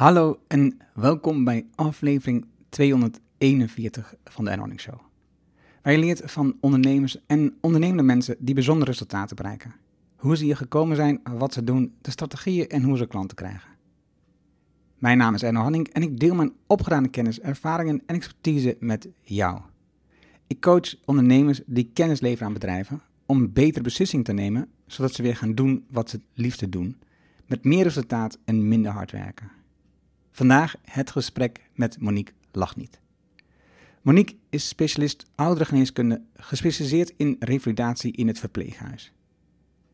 Hallo en welkom bij aflevering 241 van de Enhorning Show. Waar je leert van ondernemers en ondernemende mensen die bijzondere resultaten bereiken. Hoe ze hier gekomen zijn, wat ze doen, de strategieën en hoe ze klanten krijgen. Mijn naam is Erno Hanning en ik deel mijn opgedane kennis, ervaringen en expertise met jou. Ik coach ondernemers die kennis leveren aan bedrijven om betere beslissingen te nemen, zodat ze weer gaan doen wat ze het liefste doen, met meer resultaat en minder hard werken. Vandaag het gesprek met Monique Lachniet. Monique is specialist ouderengeneeskunde, gespecialiseerd in revalidatie in het verpleeghuis.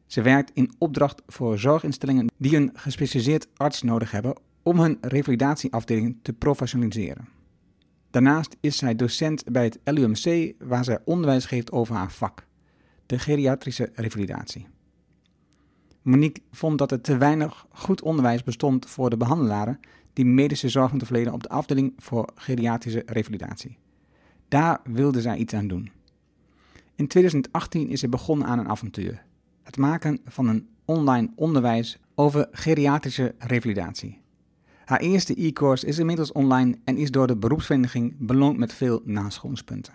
Ze werkt in opdracht voor zorginstellingen die een gespecialiseerd arts nodig hebben om hun revalidatieafdeling te professionaliseren. Daarnaast is zij docent bij het LUMC, waar zij onderwijs geeft over haar vak, de geriatrische revalidatie. Monique vond dat er te weinig goed onderwijs bestond voor de behandelaren die medische zorg moeten verlenen op de afdeling voor geriatrische revalidatie. Daar wilde zij iets aan doen. In 2018 is ze begonnen aan een avontuur: het maken van een online onderwijs over geriatrische revalidatie. Haar eerste e-course is inmiddels online en is door de beroepsvereniging beloond met veel nascholingspunten.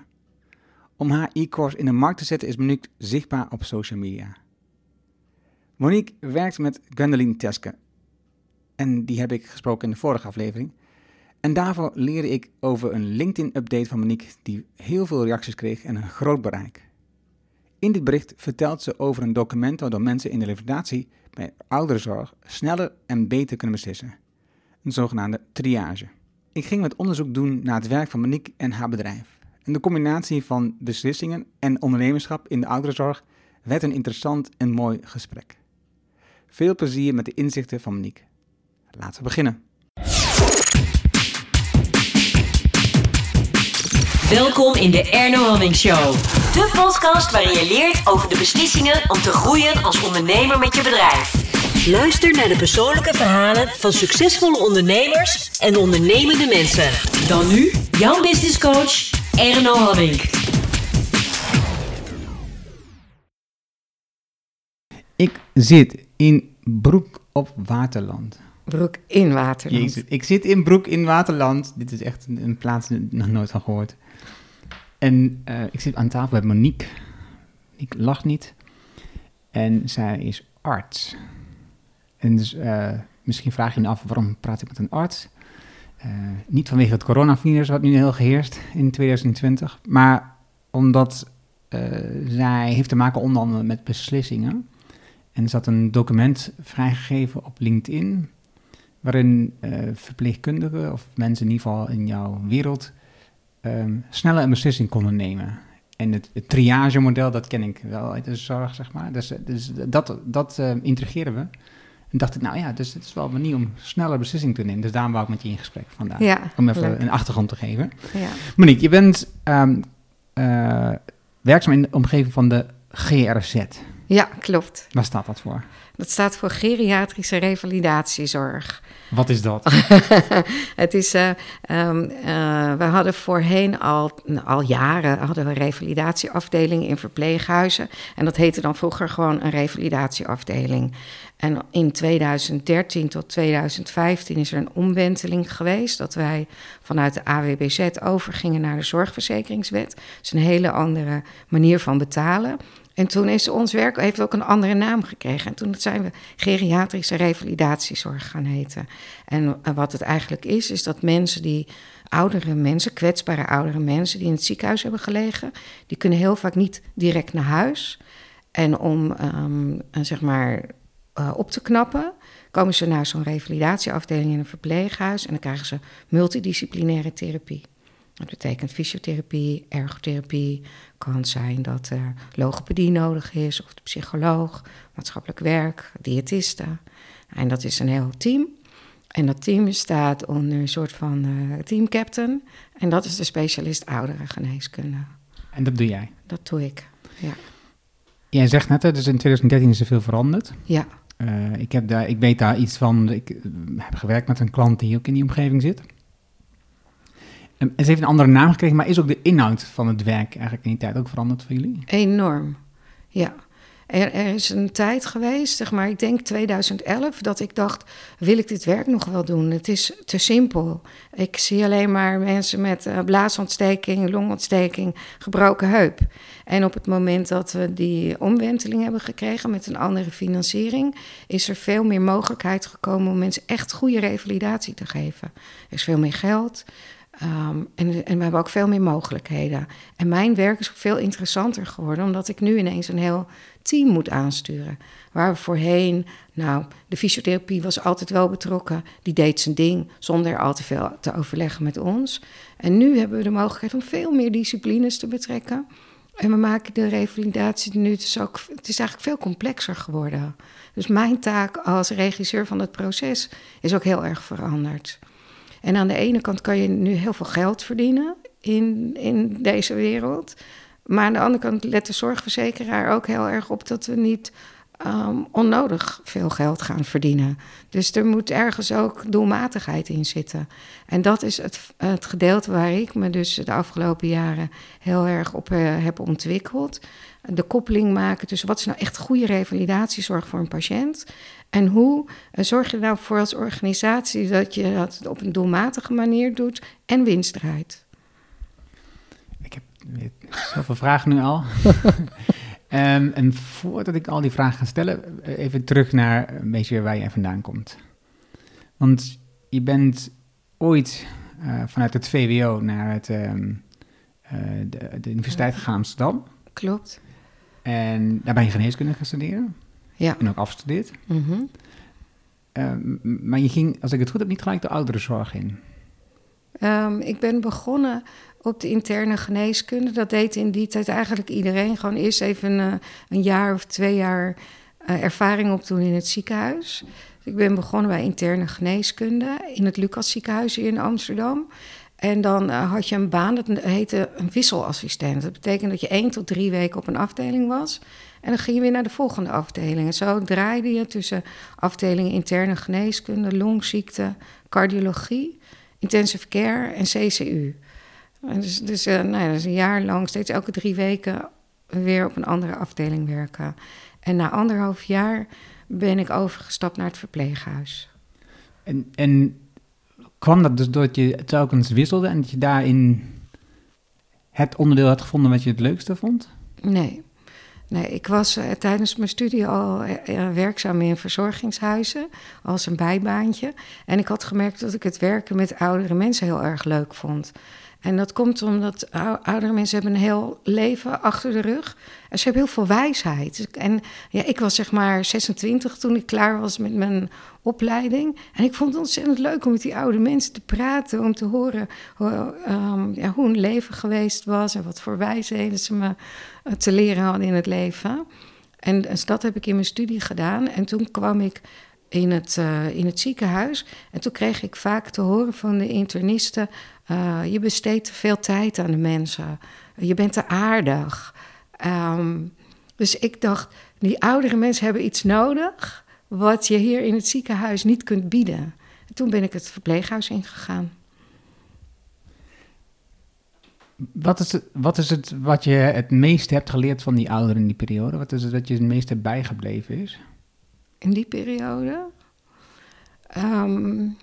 Om haar e-course in de markt te zetten is Monique zichtbaar op social media. Monique werkt met Gwendoline Teske. En die heb ik gesproken in de vorige aflevering. En daarvoor leerde ik over een LinkedIn-update van Monique die heel veel reacties kreeg en een groot bereik. In dit bericht vertelt ze over een document waardoor mensen in de revalidatie bij ouderenzorg sneller en beter kunnen beslissen. Een zogenaamde triage. Ik ging met onderzoek doen naar het werk van Monique en haar bedrijf. En de combinatie van beslissingen en ondernemerschap in de ouderenzorg werd een interessant en mooi gesprek. Veel plezier met de inzichten van Monique. Laten we beginnen. Welkom in de Erno Hamming Show. De podcast waarin je leert over de beslissingen om te groeien als ondernemer met je bedrijf. Luister naar de persoonlijke verhalen van succesvolle ondernemers en ondernemende mensen. Dan nu jouw business coach Erno Hamming. Ik zit in Broek op Waterland. Broek in Waterland. Ik zit in Broek in Waterland. Dit is echt een, een plaats die ik nog nooit van gehoord. En eh, ik zit aan tafel met Monique. Ik lach niet. En zij is arts. En dus eh, misschien vraag je je af waarom praat ik met een arts. Eh, niet vanwege het coronavirus wat nu heel geheerst in 2020, maar omdat zij heeft te maken onder andere met beslissingen. En er zat een document vrijgegeven op LinkedIn, waarin verpleegkundigen of mensen in ieder geval in jouw wereld um, sneller een beslissing konden nemen. En het, het triage-model, dat ken ik wel uit de zorg, zeg maar. Dus, dus dat, dat uh, we. En dacht ik, nou ja, dus het is wel een manier om sneller beslissing te nemen. Dus daarom wou ik met je in gesprek vandaag. Ja, om even leuk. een achtergrond te geven. Ja. Monique, je bent um, uh, werkzaam in de omgeving van de GRZ. ja, klopt. Waar staat dat voor? Dat staat voor geriatrische revalidatiezorg. Wat is dat? het is, uh, um, uh, we hadden voorheen al, al jaren hadden we een revalidatieafdeling in verpleeghuizen. En dat heette dan vroeger gewoon een revalidatieafdeling. En in 2013 tot 2015 is er een omwenteling geweest. Dat wij vanuit de AWBZ overgingen naar de zorgverzekeringswet. Dat is een hele andere manier van betalen. En toen is ons werk heeft ook een andere naam gekregen. En toen zijn we geriatrische revalidatiezorg gaan heten. En wat het eigenlijk is, is dat mensen die oudere mensen, kwetsbare oudere mensen die in het ziekenhuis hebben gelegen, die kunnen heel vaak niet direct naar huis. En om um, zeg maar uh, op te knappen, komen ze naar zo'n revalidatieafdeling in een verpleeghuis en dan krijgen ze multidisciplinaire therapie. Dat betekent fysiotherapie, ergotherapie. Kan zijn dat er logopedie nodig is, of de psycholoog, maatschappelijk werk, diëtisten. En dat is een heel team. En dat team staat onder een soort van uh, teamcaptain. En dat is de specialist ouderengeneeskunde. En dat doe jij? Dat doe ik, ja. Jij zegt net, dus in 2013 is er veel veranderd. Ja. Uh, ik, heb daar, ik weet daar iets van. Ik uh, heb gewerkt met een klant die ook in die omgeving zit. En ze heeft een andere naam gekregen, maar is ook de inhoud van het werk eigenlijk in die tijd ook veranderd voor jullie? Enorm, ja. Er, er, is een tijd geweest, zeg maar, ik denk 2011, dat ik dacht: wil ik dit werk nog wel doen? Het is te simpel. Ik zie alleen maar mensen met uh, blaasontsteking, longontsteking, gebroken heup. En op het moment dat we die omwenteling hebben gekregen met een andere financiering, is er veel meer mogelijkheid gekomen om mensen echt goede revalidatie te geven. Er is veel meer geld. Um, en, en, we hebben ook veel meer mogelijkheden. En mijn werk is veel interessanter geworden, omdat ik nu ineens een heel team moet aansturen. Waar we voorheen, nou, de fysiotherapie was altijd wel betrokken. Die deed zijn ding zonder al te veel te overleggen met ons. En nu hebben we de mogelijkheid om veel meer disciplines te betrekken. En we maken de revalidatie nu, het is, ook, het is eigenlijk veel complexer geworden. Dus mijn taak als regisseur van het proces is ook heel erg veranderd. En aan de ene kant kan je nu heel veel geld verdienen in, in deze wereld. Maar aan de andere kant let de zorgverzekeraar ook heel erg op dat we niet um, onnodig veel geld gaan verdienen. Dus er moet ergens ook doelmatigheid in zitten. En dat is het, het gedeelte waar ik me dus de afgelopen jaren heel erg op uh, heb ontwikkeld. De koppeling maken tussen wat is nou echt goede revalidatiezorg voor een patiënt. En hoe uh, zorg je er nou voor als organisatie dat je dat op een doelmatige manier doet en winst draait? Ik heb zoveel vragen nu al. Um, en voordat ik al die vragen ga stellen, even terug naar een beetje waar jij vandaan komt. Want je bent ooit uh, vanuit het VWO naar het, um, uh, de, de, Universiteit gegaan Amsterdam. Klopt. En daar ben je geneeskunde gaan studeren. Ja. En ook afgestudeerd. Mm -hmm. um, maar je ging, als ik het goed heb, niet gelijk de ouderenzorg in. ik ben begonnen op de interne geneeskunde. Dat deed in die tijd eigenlijk iedereen. Gewoon eerst even een, een jaar of twee jaar uh, ervaring opdoen in het ziekenhuis. Ik ben begonnen bij interne geneeskunde in het Lucas ziekenhuis hier in Amsterdam. En dan uh, had je een baan, dat heette een wisselassistent. Dat betekent dat je één tot drie weken op een afdeling was. En dan ging je weer naar de volgende afdeling. En zo draaide je tussen afdelingen interne geneeskunde, longziekte, cardiologie, intensive care en CCU. Dus, dus, uh, nou ja, dus een jaar lang, steeds elke drie weken weer op een andere afdeling werken. En na anderhalf jaar ben ik overgestapt naar het verpleeghuis. En, en kwam dat dus doordat je telkens wisselde en dat je daarin het onderdeel had gevonden wat je het leukste vond? Nee. Nee, ik was uh, tijdens mijn studie al uh, werkzaam in verzorgingshuizen als een bijbaantje. En ik had gemerkt dat ik het werken met oudere mensen heel erg leuk vond. En dat komt omdat oudere mensen hebben een heel leven achter de rug. En ze hebben heel veel wijsheid. En ja, ik was zeg maar 26 toen ik klaar was met mijn opleiding. En ik vond het ontzettend leuk om met die oude mensen te praten. Om te horen hoe, um, ja, hoe hun leven geweest was. En wat voor wijsheden ze me uh, te leren hadden in het leven. En dus dat heb ik in mijn studie gedaan. En toen kwam ik in het, uh, in het ziekenhuis. En toen kreeg ik vaak te horen van de internisten: uh, je besteedt te veel tijd aan de mensen. Je bent te aardig. Um, dus ik dacht, die oudere mensen hebben iets nodig wat je hier in het ziekenhuis niet kunt bieden. En toen ben ik het verpleeghuis ingegaan. Wat is, het, wat is het wat je het meest hebt geleerd van die ouderen in die periode? Wat is het dat je het meest hebt bijgebleven is? In die periode? Um,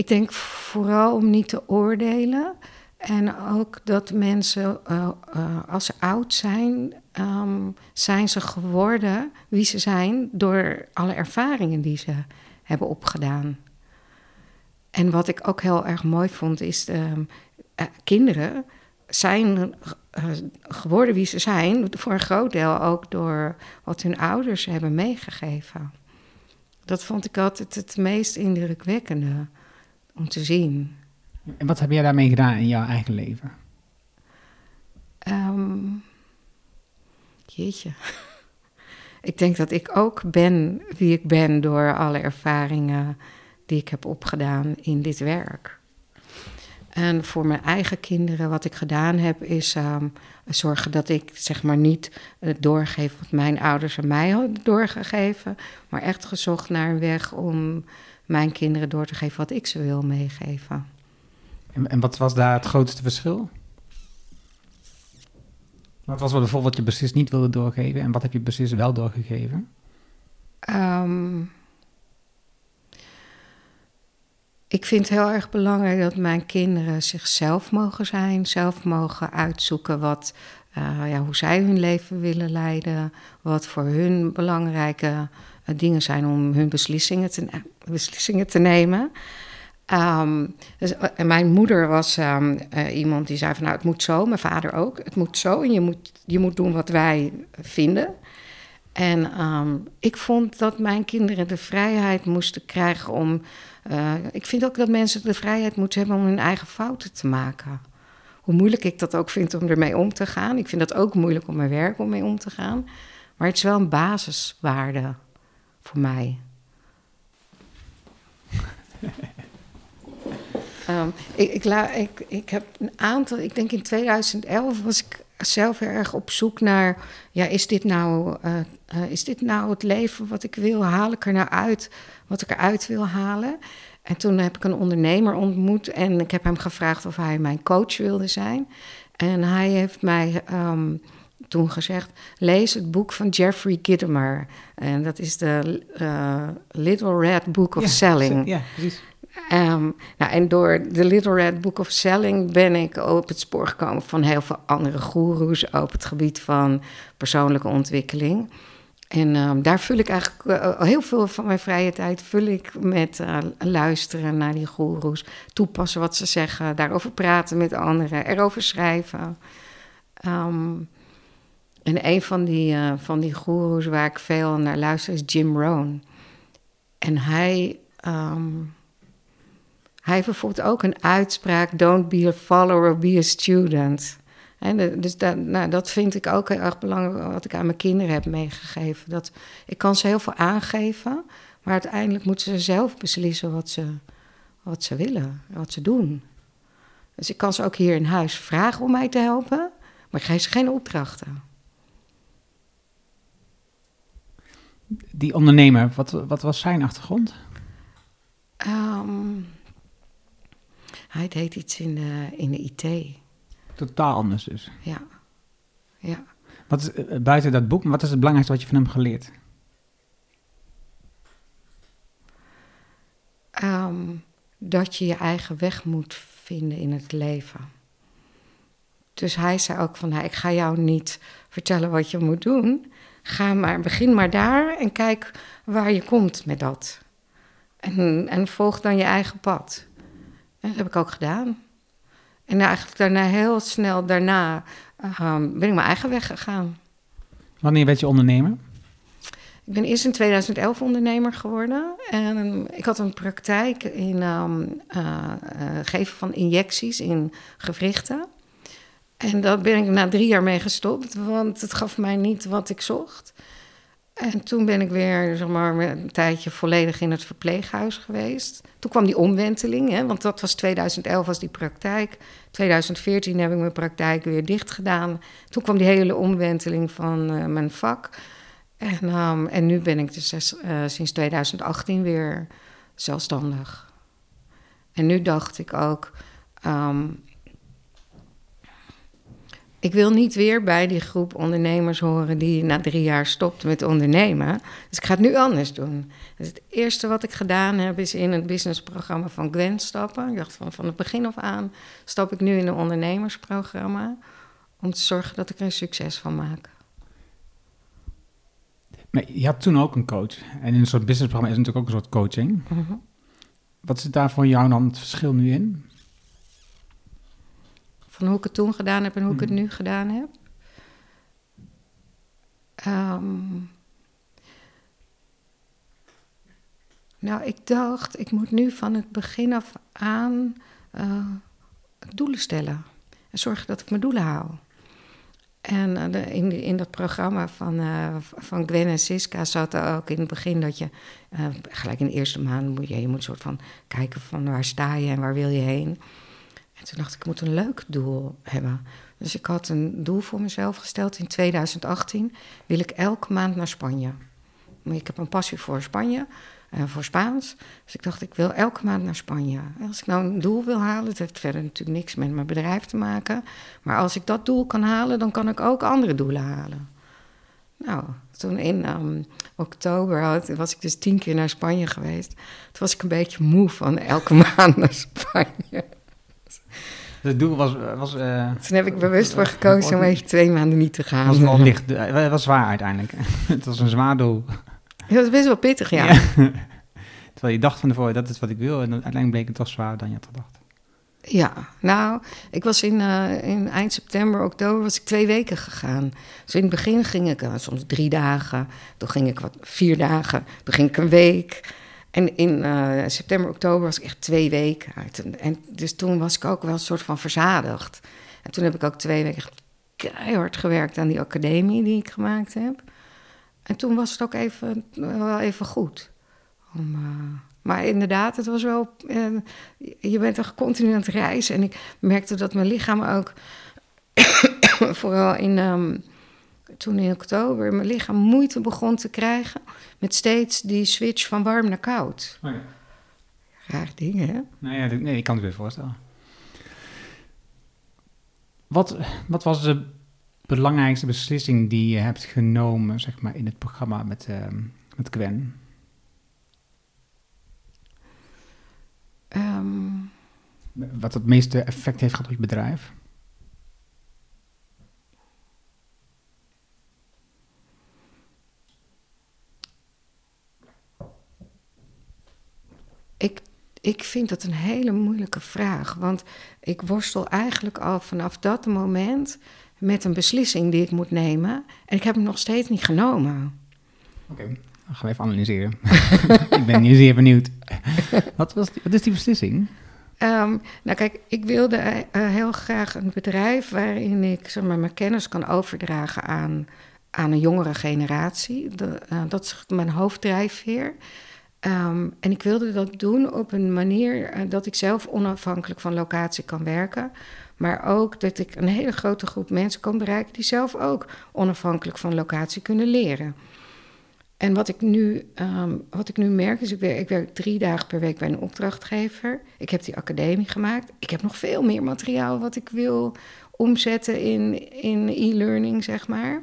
ik denk vooral om niet te oordelen. En ook dat mensen, uh, uh, als ze oud zijn, um, zijn ze geworden wie ze zijn door alle ervaringen die ze hebben opgedaan. En wat ik ook heel erg mooi vond, is de uh, kinderen zijn geworden wie ze zijn, voor een groot deel ook door wat hun ouders hebben meegegeven. Dat vond ik altijd het meest indrukwekkende om te zien. En wat heb jij daarmee gedaan in jouw eigen leven? Um, jeetje. ik denk dat ik ook ben wie ik ben door alle ervaringen die ik heb opgedaan in dit werk. En voor mijn eigen kinderen, wat ik gedaan heb, is um, zorgen dat ik zeg maar niet het doorgeef wat mijn ouders aan mij hadden doorgegeven, maar echt gezocht naar een weg om mijn kinderen door te geven wat ik ze wil meegeven. En, en wat was daar het grootste verschil? Wat was bijvoorbeeld wat je precies niet wilde doorgeven en wat heb je precies wel doorgegeven? Ehm, ik vind het heel erg belangrijk dat mijn kinderen zichzelf mogen zijn, zelf mogen uitzoeken wat, eh, ja, hoe zij hun leven willen leiden, wat voor hun belangrijke dingen zijn om hun beslissingen te, beslissingen te nemen. Ehm, dus, eh, mijn moeder was ehm, iemand die zei van nou het moet zo, mijn vader ook, het moet zo en je moet, je moet doen wat wij vinden. En ehm, ik vond dat mijn kinderen de vrijheid moesten krijgen om. Ik vind ook dat mensen de vrijheid moeten hebben om hun eigen fouten te maken. Hoe moeilijk ik dat ook vind om ermee om te gaan. Ik vind dat ook moeilijk om mijn werk om mee om te gaan. Maar het is wel een basiswaarde voor mij. um, ik, ik, ik, ik heb een aantal, ik denk in 2011 was ik zelf erg op zoek naar, ja, is dit nou, uh, uh, is dit nou het leven wat ik wil? Haal ik er nou uit wat ik eruit wil halen? En toen heb ik een ondernemer ontmoet en ik heb hem gevraagd of hij mijn coach wilde zijn. En hij heeft mij um, toen gezegd: lees het boek van Jeffrey Gitomer. En dat is de uh, Little Red Book of ja, Selling. Ja, precies. Um, nou, en door de Little Red Book of Selling ben ik op het spoor gekomen van heel veel andere goeroes op het gebied van persoonlijke ontwikkeling. En um, daar vul ik eigenlijk uh, heel veel van mijn vrije tijd vul ik met uh, luisteren naar die goeroes, toepassen wat ze zeggen, daarover praten met anderen, erover schrijven. Um, en een van die, uh, van die goeroes waar ik veel naar luister is Jim Rohn. En hij. Um, hij heeft bijvoorbeeld ook een uitspraak: Don't be a follower, be a student. En dus dat, nou, dat vind ik ook heel erg belangrijk, wat ik aan mijn kinderen heb meegegeven. Dat, ik kan ze heel veel aangeven, maar uiteindelijk moeten ze zelf beslissen wat ze, wat ze willen, wat ze doen. Dus ik kan ze ook hier in huis vragen om mij te helpen, maar ik geef ze geen opdrachten. Die ondernemer, wat, wat was zijn achtergrond? Um, hij deed iets in de, in de IT. Totaal anders dus. Ja. ja. Wat is, uh, buiten dat boek, wat is het belangrijkste wat je van hem geleerd? Um, dat je je eigen weg moet vinden in het leven. Dus hij zei ook van, ik ga jou niet vertellen wat je moet doen. Ga maar, begin maar daar en kijk waar je komt met dat. En, en volg dan je eigen pad. En dat heb ik ook gedaan. En eigenlijk daarna, heel snel daarna, um, ben ik mijn eigen weg gegaan. Wanneer werd je ondernemer? Ik ben eerst in 2011 ondernemer geworden. En ik had een praktijk in um, uh, uh, geven van injecties in gewrichten. En daar ben ik na drie jaar mee gestopt, want het gaf mij niet wat ik zocht. En toen ben ik weer zeg maar, een tijdje volledig in het verpleeghuis geweest. Toen kwam die omwenteling, hè, want dat was 2011 was die praktijk. 2014 heb ik mijn praktijk weer dicht gedaan. Toen kwam die hele omwenteling van uh, mijn vak. En, um, en nu ben ik dus uh, sinds 2018 weer zelfstandig. En nu dacht ik ook, um, ik wil niet weer bij die groep ondernemers horen die na drie jaar stopt met ondernemen. Dus ik ga het nu anders doen. Dus het eerste wat ik gedaan heb is in het businessprogramma van Gwen stappen. Ik dacht van, van het begin af aan stap ik nu in een ondernemersprogramma. Om te zorgen dat ik er een succes van maak. Maar je had toen ook een coach. En in een soort businessprogramma is natuurlijk ook een soort coaching. Mm -hmm. Wat is daar voor jou dan het verschil nu in? Van hoe ik het toen gedaan heb en hoe ik het nu gedaan heb. Um, nou, ik dacht, ik moet nu van het begin af aan uh, doelen stellen. En zorgen dat ik mijn doelen haal. En uh, de, in, in dat programma van, uh, van Gwen en Siska zat er ook in het begin dat je gelijk in de eerste maand moet je, je moet soort van kijken van waar sta je en waar wil je heen. En toen dacht ik, ik moet een leuk doel hebben. Dus ik had een doel voor mezelf gesteld. In 2018 wil ik elke maand naar Spanje. Ik heb een passie voor Spanje. eh, voor Spaans. Dus ik dacht, ik wil elke maand naar Spanje. En als ik nou een doel wil halen, het heeft verder natuurlijk niks met mijn bedrijf te maken. Maar als ik dat doel kan halen, dan kan ik ook andere doelen halen. Nou, toen in um, oktober was ik dus tien keer naar Spanje geweest. Toen was ik een beetje moe van elke maand naar Spanje. Het doel was... was uh, Toen heb ik bewust voor gekozen om even twee maanden niet te gaan. Het was wel licht. Het was zwaar uiteindelijk. het was een zwaar doel. Dat is best wel pittig, ja. ja. Terwijl je dacht van tevoren, dat is wat ik wil. En uiteindelijk bleek het toch zwaarder dan je had gedacht. Ja, nou, ik was in, uh, in eind september, oktober, was ik twee weken gegaan. Dus in het begin ging ik uh, soms drie dagen, toen ging ik wat vier dagen, toen ging ik een week. En in uh, september, oktober was ik echt twee weken uit. En, dus toen was ik ook wel een soort van verzadigd. En toen heb ik ook twee weken keihard gewerkt aan die academie die ik gemaakt heb. En toen was het ook even, wel even goed. Om, maar inderdaad, het was wel. Uh, je bent toch continu aan het reizen. En ik merkte dat mijn lichaam ook. vooral in. Um, toen in oktober mijn lichaam moeite begon te krijgen. met steeds die switch van warm naar koud. Oh ja. Raar ding, hè? Nou ja, nee, ik kan het weer voorstellen. Wat, wat was de belangrijkste beslissing die je hebt genomen, zeg maar, in het programma met, uh, met Gwen? Um, Wat het meeste effect heeft gehad op je bedrijf? Ik, ik vind dat een hele moeilijke vraag. Want ik worstel eigenlijk al vanaf dat moment met een beslissing die ik moet nemen. En ik heb hem nog steeds niet genomen. Oké, okay. dan gaan we even analyseren. ik ben nu zeer benieuwd. wat, was die, wat is die beslissing? Um, nou kijk, ik wilde uh, heel graag een bedrijf waarin ik zeg maar, mijn kennis kan overdragen aan, aan een jongere generatie. De, uh, dat is mijn hoofddrijfveer. Um, en ik wilde dat doen op een manier uh, dat ik zelf onafhankelijk van locatie kan werken. Maar ook dat ik een hele grote groep mensen kan bereiken die zelf ook onafhankelijk van locatie kunnen leren. En wat ik nu, um, wat ik nu merk is, ik werk, ik werk drie dagen per week bij een opdrachtgever. Ik heb die academie gemaakt. Ik heb nog veel meer materiaal wat ik wil omzetten in, in e-learning, zeg maar.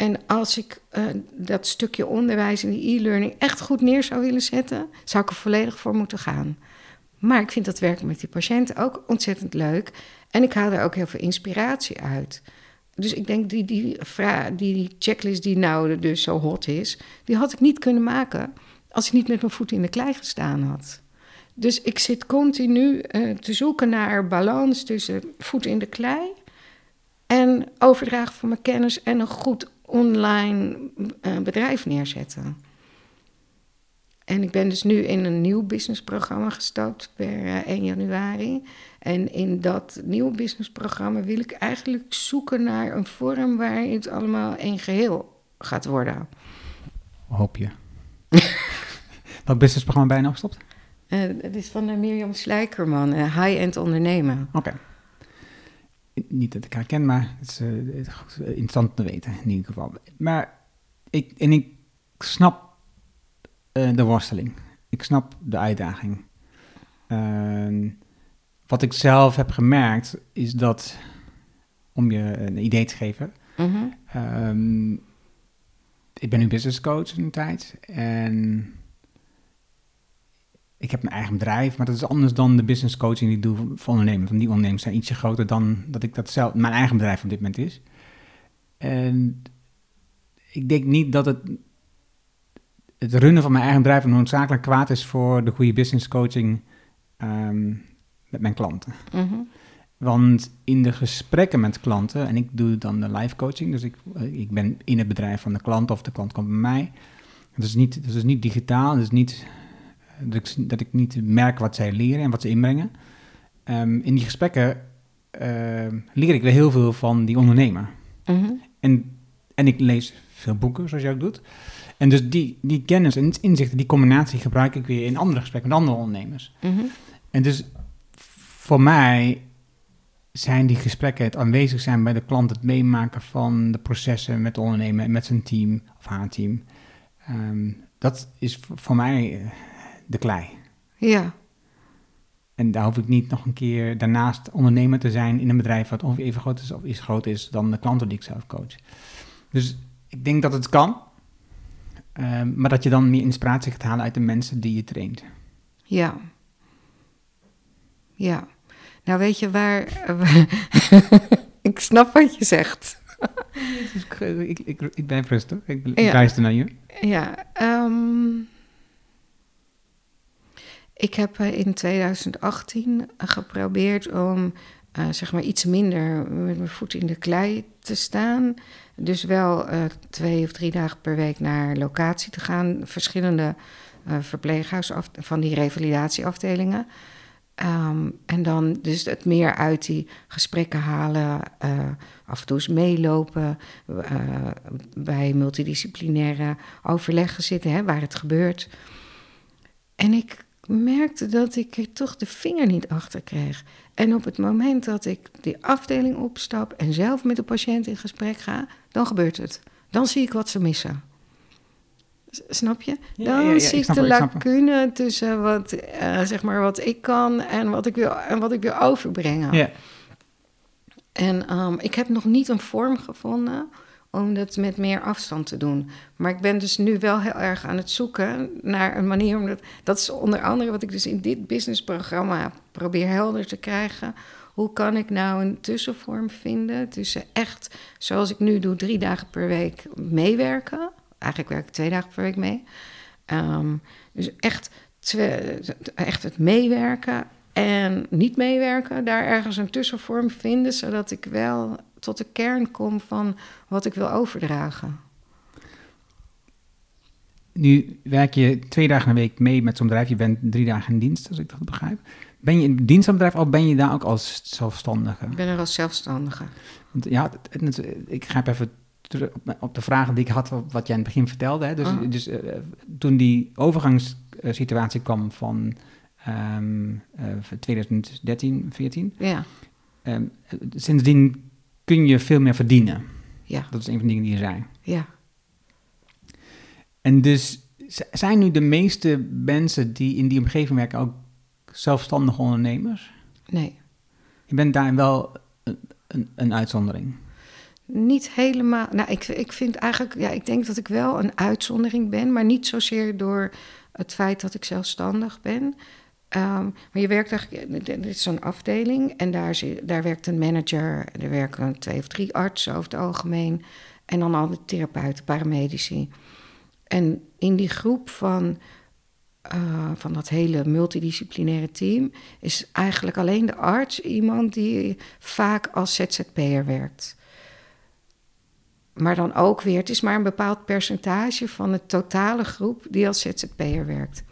En als ik uh, dat stukje onderwijs in die e-learning echt goed neer zou willen zetten, zou ik er volledig voor moeten gaan. Maar ik vind dat werken met die patiënten ook ontzettend leuk. En ik haal er ook heel veel inspiratie uit. Dus ik denk, die, die, die, die checklist die nou dus zo hot is, die had ik niet kunnen maken als ik niet met mijn voeten in de klei gestaan had. Dus ik zit continu uh, te zoeken naar balans tussen voeten in de klei en overdragen van mijn kennis en een goed online uh, bedrijf neerzetten. En ik ben dus nu in een nieuw businessprogramma gestapt per uh, 1 januari. En in dat nieuwe businessprogramma wil ik eigenlijk zoeken naar een vorm waarin het allemaal één geheel gaat worden. Hoop je. Wat businessprogramma ben je nou gestopt? Uh, het is van uh, Mirjam Slijkerman, uh, High-End Ondernemen. Oké. Okay. Niet dat ik haar ken, maar het is interessant te weten in ieder geval. Maar ik, en ik snap de worsteling. Ik snap de uitdaging. Uh, wat ik zelf heb gemerkt is dat, om je een idee te geven, Mhm. mm -hmm. um, ik ben nu business coach een tijd en ik heb mijn eigen bedrijf, maar dat is anders dan de business coaching die ik doe voor ondernemers. Want die ondernemers zijn ietsje groter dan dat ik dat zelf, mijn eigen bedrijf op dit moment is. En ik denk niet dat het, het runnen van mijn eigen bedrijf noodzakelijk kwaad is voor de goede business coaching um, met mijn klanten. Mm -hmm. Want in de gesprekken met klanten, en ik doe dan de live coaching, dus ik, ik ben in het bedrijf van de klant of de klant komt bij mij. Het is niet, het is niet digitaal, het is niet dat ik, dat ik niet merk wat zij leren en wat ze inbrengen. Um, in die gesprekken uh, leer ik weer heel veel van die ondernemer. Mm -hmm. en, en ik lees veel boeken, zoals jij ook doet. En dus die, die kennis en inzichten, die combinatie gebruik ik weer in andere gesprekken met andere ondernemers. Mm -hmm. En dus voor mij zijn die gesprekken, het aanwezig zijn bij de klant, het meemaken van de processen met de ondernemer en met zijn team of haar team, um, dat is voor mij eh, de klei. Ja, En daar hoef ik niet nog een keer daarnaast ondernemer te zijn in een bedrijf wat ongeveer even groot is of iets groter is dan de klanten die ik zelf coach. Dus ik denk dat het kan, ehm, maar dat je dan meer inspiratie gaat halen uit de mensen die je traint. ja. Ja. Nou, weet je waar... ik snap wat je zegt. Ik, ik, ik, ik blijf rustig, ik, ik Ja. luister naar je. Ja, ehm, ik heb eh, in 2018 geprobeerd om eh, zeg maar iets minder met mijn voet in de klei te staan. Dus wel eh, twee of drie dagen per week naar locatie te gaan. Verschillende eh verpleeghuizen van die revalidatieafdelingen. Ehm, en dan dus het meer uit die gesprekken halen, eh, af en toe eens meelopen, eh, bij multidisciplinaire overleggen zitten, hè, waar het gebeurt. En ik merkte dat ik er toch de vinger niet achter kreeg. En op het moment dat ik die afdeling opstap en zelf met de patiënt in gesprek ga, dan gebeurt het. Dan zie ik wat ze missen. Snap je? Dan ja, ja, ik zie ik de ik lacune tussen wat, eh, zeg maar wat ik kan en wat ik wil, en wat ik wil overbrengen. Ja. En ehm, ik heb nog niet een vorm gevonden om dat met meer afstand te doen. Maar ik ben dus nu wel heel erg aan het zoeken naar een manier om dat... Dat is onder andere wat ik dus in dit businessprogramma probeer helder te krijgen. Hoe kan ik nou een tussenvorm vinden tussen echt, zoals ik nu doe, drie dagen per week meewerken. Eigenlijk werk ik twee dagen per week mee. Ehm, dus echt, echt het meewerken en niet meewerken, daar ergens een tussenvorm vinden, zodat ik wel tot de kern kom van wat ik wil overdragen. Nu werk je twee dagen een week mee met zo'n bedrijf. Je bent drie dagen in dienst, als ik dat begrijp. Ben je in dienst aan het bedrijf of ben je daar ook als zelfstandige? Ik ben er als zelfstandige. Want ja, het- het- ik grijp even terug op, de vragen die ik had, wat jij in het begin vertelde. Hè? Dus, Mhm. dus eh, toen die overgangssituatie kwam van ehm, eh, 2013, 14, Ja, ehm, sindsdien kun je veel meer verdienen. ja, Dat is een van de dingen die je zei. ja. En dus zijn nu de meeste mensen die in die omgeving werken ook zelfstandige ondernemers? Nee, Je bent daarin wel een, een, een uitzondering. niet helemaal. Nou, ik, ik vind eigenlijk, ja, ik denk dat ik wel een uitzondering ben, maar niet zozeer door het feit dat ik zelfstandig ben. Ehm, maar je werkt eigenlijk, dit is zo'n afdeling en daar, daar werkt een manager, er werken twee of drie artsen over het algemeen en dan al de therapeuten, paramedici. En in die groep van, eh, van dat hele multidisciplinaire team is eigenlijk alleen de arts iemand die vaak als ZZP'er werkt. Maar dan ook weer, het is maar een bepaald percentage van de totale groep die als ZZP'er werkt.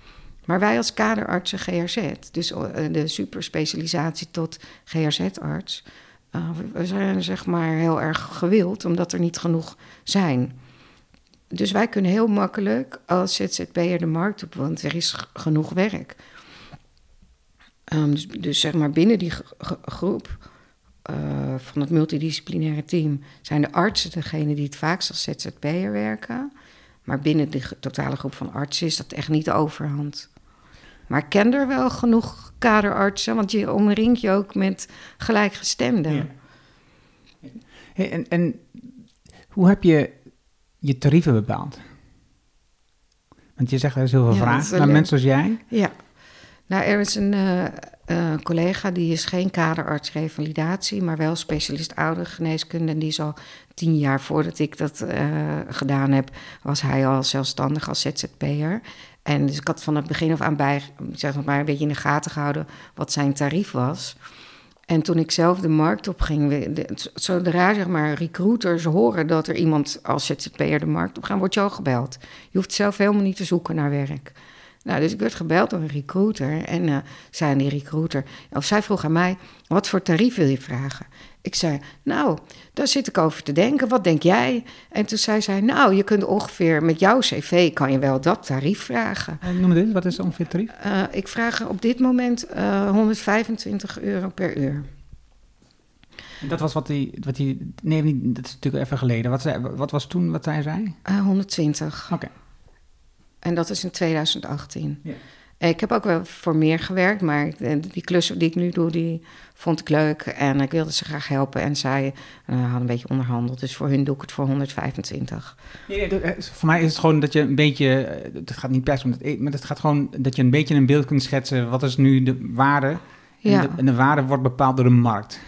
Maar wij als kaderartsen GRZ, dus eh, de superspecialisatie tot GRZ-arts, eh, we zijn zeg maar heel erg gewild omdat er niet genoeg zijn. Dus wij kunnen heel makkelijk als ZZP'er de markt op, want er is genoeg werk. Ehm, dus, dus zeg maar binnen die groep eh, van het multidisciplinaire team zijn de artsen degene die het vaakst als ZZP'er werken. Maar binnen de totale groep van artsen is dat echt niet de overhand. Maar ik ken er wel genoeg kaderartsen, want je omringt je ook met gelijkgestemden. Ja. Hey, en, en hoe heb je je tarieven bepaald? Want je zegt er is heel veel Ja, wel naar mensen als jij. Ja. Nou, er is een eh, eh, collega die is geen kaderarts revalidatie, maar wel specialist oudergeneeskunde. En die is al tien jaar voordat ik dat eh, gedaan heb, was hij al zelfstandig als ZZP'er. En dus ik had van het begin af aan bij, zeg maar, een beetje in de gaten gehouden wat zijn tarief was. En toen ik zelf de markt op ging, zodra zeg maar, recruiters horen dat er iemand als ZZP'er de markt op gaat, wordt je al gebeld. Je hoeft zelf helemaal niet te zoeken naar werk. Nou, dus ik werd gebeld door een recruiter en eh, zei aan die recruiter, of zij vroeg aan mij, wat voor tarief wil je vragen? Ik zei, nou, daar zit ik over te denken, wat denk jij? En toen zei zij, nou, je kunt ongeveer met jouw cv kan je wel dat tarief vragen. Eh, Noem dit, wat is ongeveer tarief? Eh, ik vraag op dit moment eh, 125 euro per uur. Dat was wat die, wat die, nee, dat is natuurlijk even geleden. Wat, zei, wat was toen wat zij zei? Eh, 120. Oké. En dat is in 2018. Ja. Ik heb ook wel voor meer gewerkt, maar eh, die klussen die ik nu doe, die vond ik leuk. En ik wilde ze graag helpen. En zij uh, hadden een beetje onderhandeld. Dus voor hun doe ik het voor 125. Nee, nee, dat- eh, voor mij is het gewoon dat je een beetje, eh, het gaat niet per se om het eten, maar het gaat gewoon dat je een beetje een beeld kunt schetsen. Wat is nu de waarde? En, Ja. de, en de waarde wordt bepaald door de markt.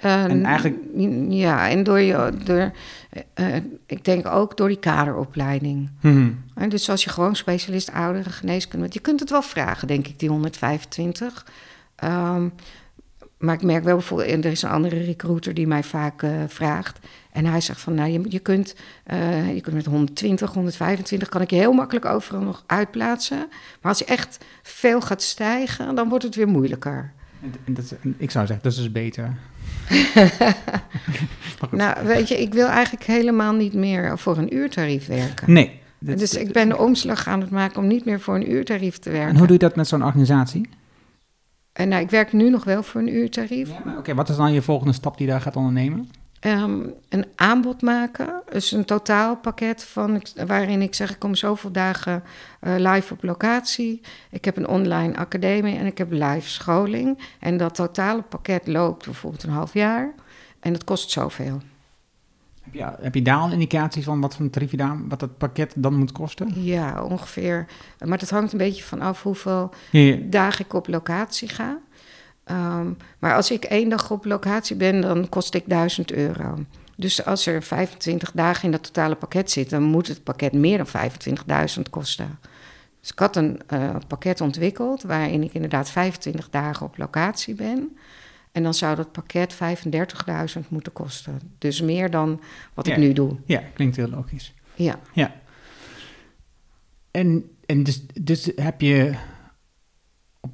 En eigenlijk- Ja, en door je... Door, eh, eh, ik denk ook door die kaderopleiding. Mhm. En dus als je gewoon specialist oudere geneeskunde bent, je kunt het wel vragen, denk ik, die 125. Ehm, maar ik merk wel bijvoorbeeld, en er is een andere recruiter die mij vaak eh, vraagt. En hij zegt van, nou, je, je, kunt, je kunt met 120, 125, kan ik je heel makkelijk overal nog uitplaatsen. Maar als je echt veel gaat stijgen, dan wordt het weer moeilijker. En, en dat, en ik zou zeggen, dat is dus beter. Nou, weet je, ik wil eigenlijk helemaal niet meer voor een uurtarief werken. nee. Dus ik ben de omslag aan het maken om niet meer voor een uurtarief te werken. En hoe doe je dat met zo'n organisatie? En nou, ik werk nu nog wel voor een uurtarief. Ja, Oké, wat is dan je volgende stap die je daar gaat ondernemen? Ehm, een aanbod maken, dus een totaalpakket van, waarin ik zeg ik kom zoveel dagen eh, live op locatie. Ik heb een online academie en ik heb live scholing. En dat totale pakket loopt bijvoorbeeld een half jaar en het kost zoveel. Heb je, heb je daar al een indicatie van wat voor een tarief daar, wat dat pakket dan moet kosten? Ja, ongeveer. Maar dat hangt een beetje vanaf hoeveel Ja, ja. dagen ik op locatie ga. Ehm, maar als ik één dag op locatie ben, dan kost ik 1000 euro. Dus als er 25 dagen in dat totale pakket zitten, dan moet het pakket meer dan 25.000 kosten. Dus ik had een eh, pakket ontwikkeld waarin ik inderdaad 25 dagen op locatie ben. En dan zou dat pakket 35.000 moeten kosten. Dus meer dan wat Ja. ik nu doe. ja, klinkt heel logisch. Ja. Ja. En, en dus, dus heb je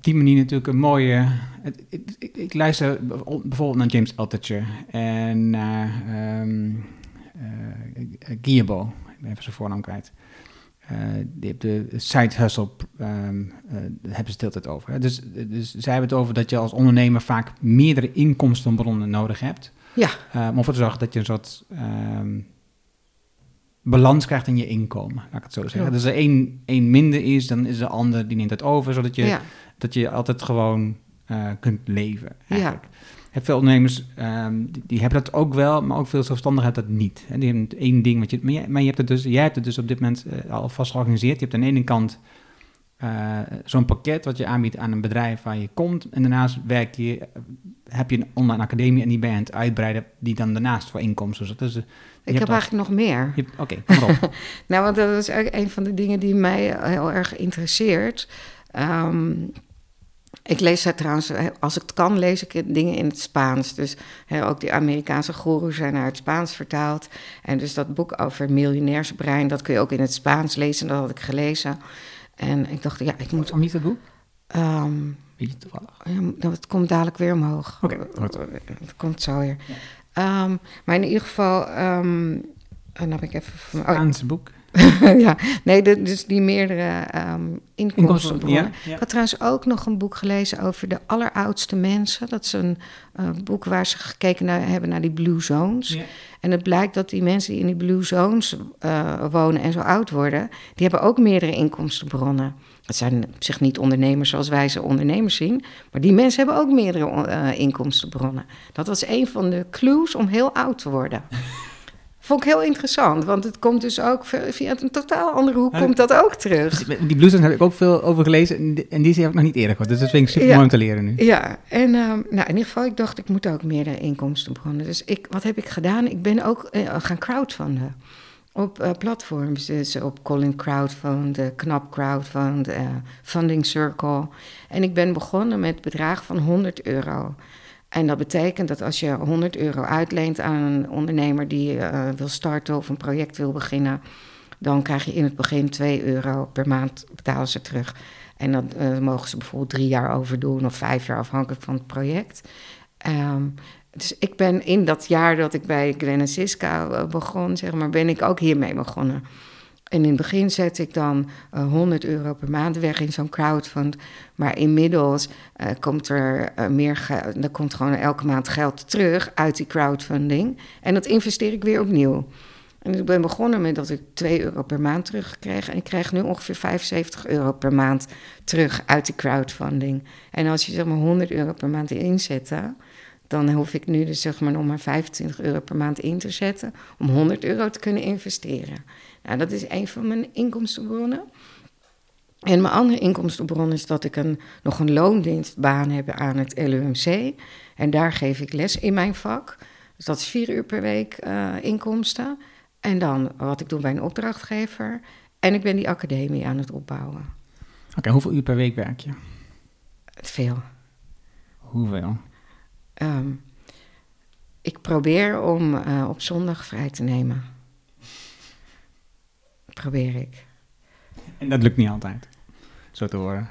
die manier natuurlijk een mooie... het- Ik, ik, ik luister bijvoorbeeld naar James Altucher en naar ehm Guillermo. Ik ben even zijn voornaam kwijt. Eh, die de side hustle, ehm, eh, daar hebben ze het de hele tijd over. Hè? Dus, dus zij hebben het over dat je als ondernemer vaak meerdere inkomstenbronnen nodig hebt. Ja, Uh, om ervoor te zorgen dat je een soort ehm, balans krijgt in je inkomen, laat ik het zo zeggen. Klopt. Dus als er één, één minder is, dan is de ander die neemt het over, zodat je, ja. dat je altijd gewoon eh, kunt leven. Eigenlijk. Veel ondernemers, ehm, die, die hebben dat ook wel, maar ook veel zelfstandigen hebben dat niet. En die hebben één ding, wat je, maar, jij, maar je hebt het dus, jij hebt het dus op dit moment eh, al vast georganiseerd. Je hebt aan de ene kant eh, zo'n pakket wat je aanbiedt aan een bedrijf waar je komt. En daarnaast werk je, heb je een online academie en die ben je aan het uitbreiden, die dan daarnaast voor inkomsten. Dus dat is, eh, Ik heb al- eigenlijk nog meer. Oké, kom op. Nou, want dat is ook een van de dingen die mij heel erg interesseert. Ehm, ik lees daar trouwens, eh, als ik het kan, lees ik dingen in het Spaans. Dus ook die Amerikaanse goeroes zijn naar het Spaans vertaald. En dus dat boek over miljonairsbrein, dat kun je ook in het Spaans lezen. Dat had ik gelezen. En ik dacht, ja, ik moet... Om niet het boek? Ehm, Beetje ja, het komt dadelijk weer omhoog. Oké. Het komt zo weer. Ehm, maar in ieder geval... en dan heb ik even... van- Oh, boek. ja, nee, de- dus die meerdere inkomstenbronnen. ja, ja. Ik had trouwens ook nog een boek gelezen over de alleroudste mensen. Dat is een eh, boek waar ze gekeken naar, hebben naar die blue zones. Ja. En het blijkt dat die mensen die in die blue zones eh, wonen en zo oud worden... die hebben ook meerdere inkomstenbronnen. Het zijn op zich niet ondernemers zoals wij ze ondernemers zien... maar die mensen hebben ook meerdere eh, inkomstenbronnen. Dat was een van de clues om heel oud te worden. Vond ik heel interessant, want het komt dus ook via een totaal andere hoek komt dat ook terug. Die blues heb ik ook veel over gelezen en die, heb ik nog niet eerder gehoord. Dus dat vind ik super Ja. mooi om te leren nu. Ja, en ehm, nou, in ieder geval, ik dacht, ik moet ook meerdere inkomstenbronnen. Dus ik, wat heb ik gedaan? Ik ben ook eh, gaan crowdfunden op eh, platforms. Dus op Colin Crowdfund, eh, Knap Crowdfund, eh, Funding Circle. En ik ben begonnen met bedrag van 100 euro. En dat betekent dat als je 100 euro uitleent aan een ondernemer die eh, wil starten of een project wil beginnen, dan krijg je in het begin 2 euro per maand betalen ze terug. En eh, mogen ze bijvoorbeeld drie jaar over doen of vijf jaar afhankelijk van het project. Ehm, dus ik ben in dat jaar dat ik bij Gwen en Siska eh, begon, zeg maar, ben ik ook hiermee begonnen. En in het begin zette ik dan eh, 100 euro per maand weg in zo'n crowdfund. Maar inmiddels eh, komt er eh, meer. Er komt gewoon elke maand geld terug uit die crowdfunding. En dat investeer ik weer opnieuw. En ik ben begonnen met dat ik 2 euro per maand terugkreeg. En ik krijg nu ongeveer 75 euro per maand terug uit de crowdfunding. En als je zeg maar 100 euro per maand inzet, dan hoef ik nu dus zeg maar nog maar 25 euro per maand in te zetten om 100 euro te kunnen investeren. Nou, dat is een van mijn inkomstenbronnen. En mijn andere inkomstenbron is dat ik een, nog een loondienstbaan heb aan het LUMC. En daar geef ik les in mijn vak. Dus dat is vier uur per week uh, inkomsten. En dan wat ik doe bij een opdrachtgever. En ik ben die academie aan het opbouwen. Oké, hoeveel uur per week werk je? Veel. Hoeveel? Um, ik probeer om uh, op zondag vrij te nemen. Probeer ik. En dat lukt niet altijd, zo te horen.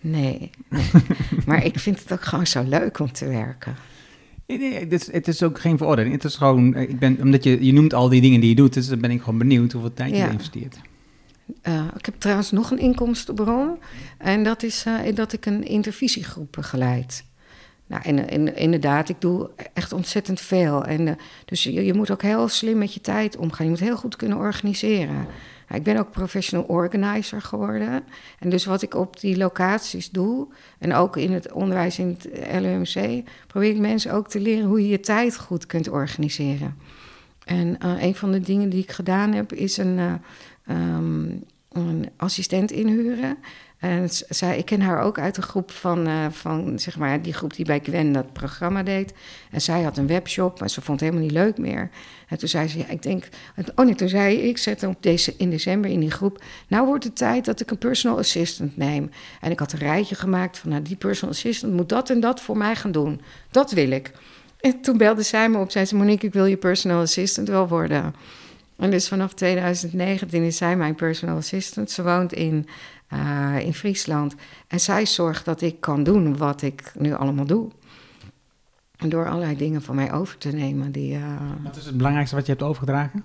Nee, nee. maar ik vind het ook gewoon zo leuk om te werken. Nee, het, is, het is ook geen veroordeling. Het is gewoon, eh, ik ben, omdat je, je noemt al die dingen die je doet, dus dan ben ik gewoon benieuwd hoeveel tijd je investeert. Uh, ik heb trouwens nog een inkomstenbron. En dat is uh, dat ik een intervisiegroep begeleid. Nou, en, inderdaad, ik doe echt ontzettend veel. En, uh, dus je, je, moet ook heel slim met je tijd omgaan. Je moet heel goed kunnen organiseren. Nou, ik ben ook professional organizer geworden. En dus wat ik op die locaties doe, en ook in het onderwijs in het LUMC, probeer ik mensen ook te leren hoe je je tijd goed kunt organiseren. En uh, een van de dingen die ik gedaan heb, is een, uh, um, een assistent inhuren. En zij, ik ken haar ook uit de groep van, uh, van, zeg maar, die groep die bij Gwen dat programma deed. En zij had een webshop, maar ze vond het helemaal niet leuk meer. En toen zei ze, ja, ik denk... Oh nee, toen zei ik, zette op deze, in december in die groep... nou wordt het tijd dat ik een personal assistant neem. En ik had een rijtje gemaakt van, nou, die personal assistant moet dat en dat voor mij gaan doen. Dat wil ik. En toen belde zij me op, zei ze, Monique, ik wil je personal assistant wel worden. En dus vanaf 2019 is zij mijn personal assistant. Ze woont in uh, in Friesland. En zij zorgt dat ik kan doen wat ik nu allemaal doe. En door allerlei dingen van mij over te nemen. Die, uh, wat is het belangrijkste wat je hebt overgedragen?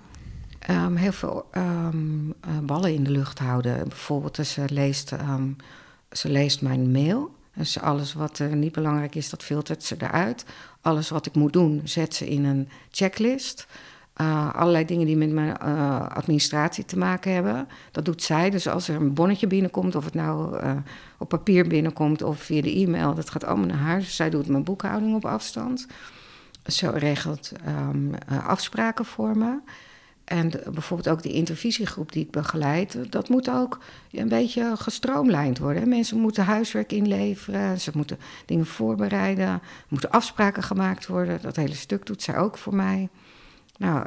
Um, heel veel um, uh, ballen in de lucht houden. Bijvoorbeeld, ze leest, um, ze leest mijn mail. Dus alles wat niet belangrijk is, dat filtert ze eruit. Alles wat ik moet doen, zet ze in een checklist. Uh, allerlei dingen die met mijn uh, administratie te maken hebben. Dat doet zij. Dus als er een bonnetje binnenkomt, of het nou uh, op papier binnenkomt of via de e-mail, dat gaat allemaal naar haar. Dus zij doet mijn boekhouding op afstand. Zo regelt um, afspraken voor me. En de, bijvoorbeeld ook die intervisiegroep die ik begeleid, dat moet ook een beetje gestroomlijnd worden. Mensen moeten huiswerk inleveren, ze moeten dingen voorbereiden, er moeten afspraken gemaakt worden. Dat hele stuk doet zij ook voor mij. Nou,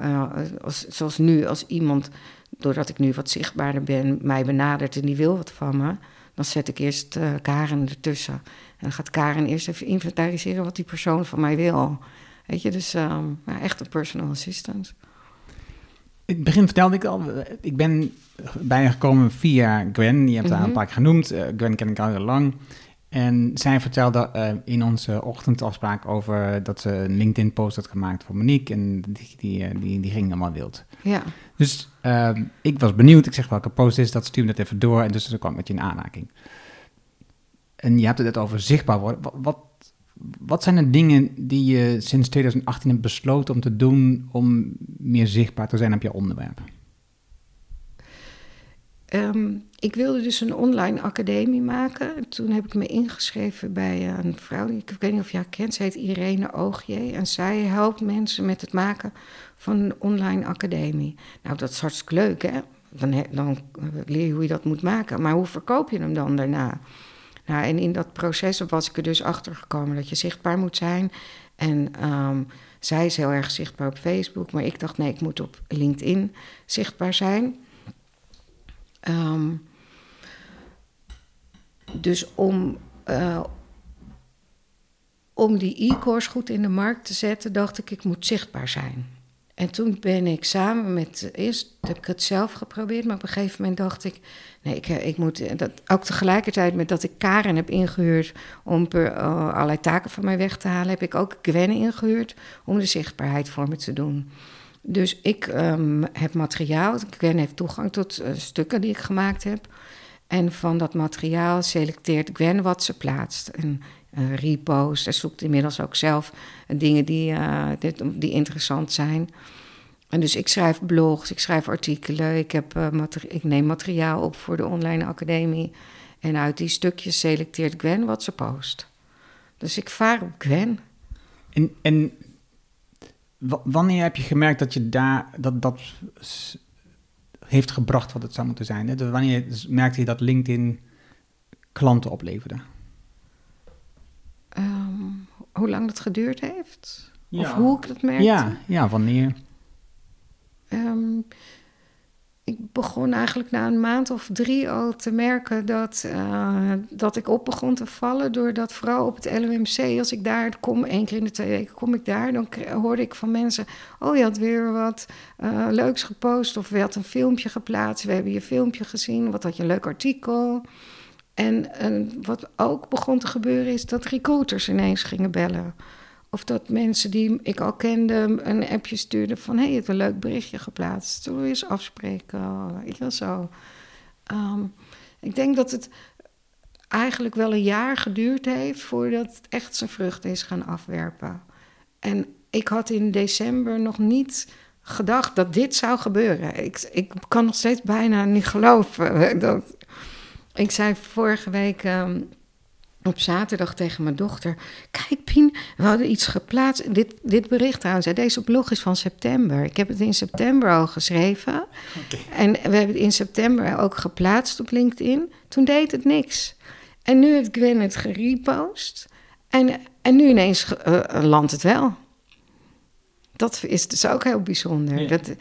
als, zoals nu, als iemand, doordat ik nu wat zichtbaarder ben, mij benadert en die wil wat van me, dan zet ik eerst uh, Karen ertussen. En dan gaat Karen eerst even inventariseren wat die persoon van mij wil. Weet je, dus uh, ja, echt een personal assistant. In het begin vertelde ik al, ik ben bij je gekomen via Gwen. Je hebt haar mm -hmm. een paar keer genoemd. Uh, Gwen ken ik al heel lang. En zij vertelde uh, in onze ochtendafspraak over dat ze een LinkedIn-post had gemaakt voor Monique. En die, die, die, die ging helemaal wild. Ja. Dus uh, ik was benieuwd. Ik zeg welke post is dat, stuur me dat even door. En dus toen kwam ik met je in aanraking. En je hebt het net over zichtbaar worden. Wat, wat, wat zijn de dingen die je sinds 2018 hebt besloten om te doen om meer zichtbaar te zijn op je onderwerp? Um, ik wilde dus een online academie maken. Toen heb ik me ingeschreven bij een vrouw, ik weet niet of haar kent, ze heet Irene Oogje. En zij helpt mensen met het maken van een online academie. Nou, dat is hartstikke leuk, hè? Dan, dan leer je hoe je dat moet maken. Maar hoe verkoop je hem dan daarna? Nou, en in dat proces was ik er dus achter gekomen dat je zichtbaar moet zijn. En um, zij is heel erg zichtbaar op Facebook, maar ik dacht, nee, ik moet op LinkedIn zichtbaar zijn. Um, dus om, uh, om die e-course goed in de markt te zetten, dacht ik, ik moet zichtbaar zijn. En toen ben ik samen met, eerst heb ik het zelf geprobeerd, maar op een gegeven moment dacht ik, nee, ik, ik moet, dat, ook tegelijkertijd met dat ik Karen heb ingehuurd om per, allerlei taken van mij weg te halen, heb ik ook Gwen ingehuurd om de zichtbaarheid voor me te doen. Dus ik um, heb materiaal, Gwen heeft toegang tot uh, stukken die ik gemaakt heb. En van dat materiaal selecteert Gwen wat ze plaatst. En uh, repost. Ze zoekt inmiddels ook zelf dingen die, die interessant zijn. En dus ik schrijf blogs, ik schrijf artikelen, ik, heb, ik neem materiaal op voor de online academie. En uit die stukjes selecteert Gwen wat ze post. Dus ik vaar op Gwen. En, en wanneer heb je gemerkt dat je daar dat, dat heeft gebracht wat het zou moeten zijn? Hè? Dus wanneer merkte je dat LinkedIn klanten opleverde? Um, hoe lang dat geduurd heeft? Of hoe ik dat merkte? Ja, ja wanneer? Um, ik begon eigenlijk na een maand of drie al te merken dat, uh, dat ik op begon te vallen. Doordat vooral op het LOMC, als ik daar kom, één keer in de twee weken kom ik daar, dan hoorde ik van mensen: Oh, je had weer wat uh, leuks gepost. Of we had een filmpje geplaatst. We hebben je filmpje gezien. Wat had je een leuk artikel. En, en wat ook begon te gebeuren is dat recruiters ineens gingen bellen. Of dat mensen die ik al kende een appje stuurden van... hé, hey, je hebt een leuk berichtje geplaatst. Zullen we eens afspreken? Ik wil zo. Ehm, ik denk dat het eigenlijk wel een jaar geduurd heeft... voordat het echt zijn vruchten is gaan afwerpen. En ik had in december nog niet gedacht dat dit zou gebeuren. Ik, ik kan nog steeds bijna niet geloven. Dat... Ik zei vorige week... Ehm, op zaterdag tegen mijn dochter: Kijk, Pien, we hadden iets geplaatst. Dit, dit bericht aan zij. Deze blog is van september. Ik heb het in september al geschreven. En we hebben het in september ook geplaatst op LinkedIn. Toen deed het niks. En nu heeft Gwen het gerepost. En, en nu ineens uh, landt het wel. Dat is dus ook heel bijzonder. dat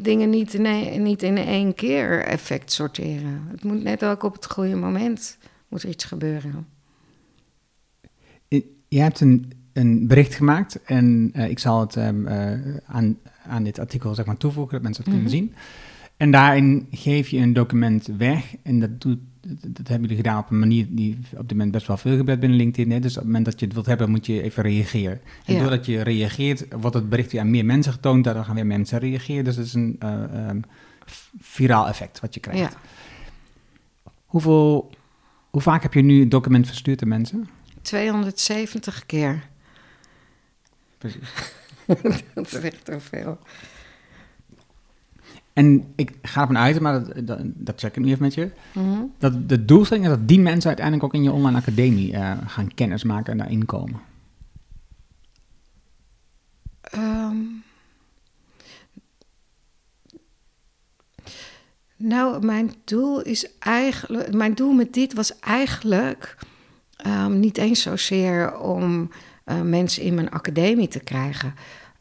dingen niet in, niet in één keer effect sorteren. Het moet net ook op het goede moment moet er iets gebeuren je hebt een, een bericht gemaakt en uh, ik zal het um, uh, aan, aan dit artikel zeg maar, toevoegen, dat mensen het kunnen mhm. zien. En daarin geef je een document weg en dat, doet, dat hebben jullie gedaan op een manier die op dit moment best wel veel gebeurt binnen LinkedIn. Hè? Dus op het moment dat je het wilt hebben, moet je even reageren. En doordat je reageert, wordt het bericht weer aan meer mensen getoond, daardoor gaan weer mensen reageren. Dus het is een uh, um, viraal effect wat je krijgt. Ja. Hoeveel, hoe vaak heb je nu het document verstuurd aan mensen? 270 keer. Precies. dat is echt heel veel. En ik ga ervan uit, maar dat, dat, dat check ik nu even met je. Mhm. Dat de doelstelling is dat die mensen uiteindelijk ook in je online academie uh, gaan kennismaken en daarin komen. Um, nou, mijn doel is eigenlijk. Mijn doel met dit was eigenlijk Um, niet eens zozeer om uh, mensen in mijn academie te krijgen.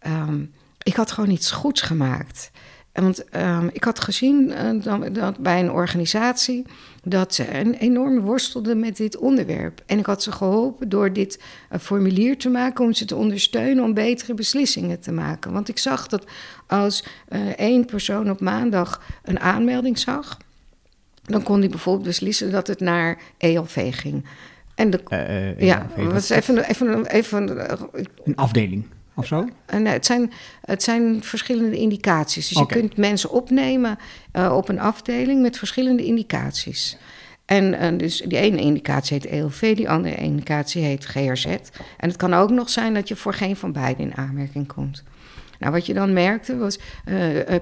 Um, ik had gewoon iets goeds gemaakt. Want um, ik had gezien uh, dat, bij een organisatie dat ze een enorm worstelden met dit onderwerp. En ik had ze geholpen door dit uh, formulier te maken om ze te ondersteunen om betere beslissingen te maken. Want ik zag dat als één persoon op maandag een aanmelding zag, dan kon hij bijvoorbeeld beslissen dat het naar ELV ging. En de, uh, uh, ja, was even, even, even, een afdeling of zo? nee, het, zijn, het zijn verschillende indicaties. Dus je kunt mensen opnemen op een afdeling met verschillende indicaties. En dus die ene indicatie heet ELV, die andere indicatie heet GRZ. En het kan ook nog zijn dat je voor geen van beide in aanmerking komt. Nou, wat je dan merkte was,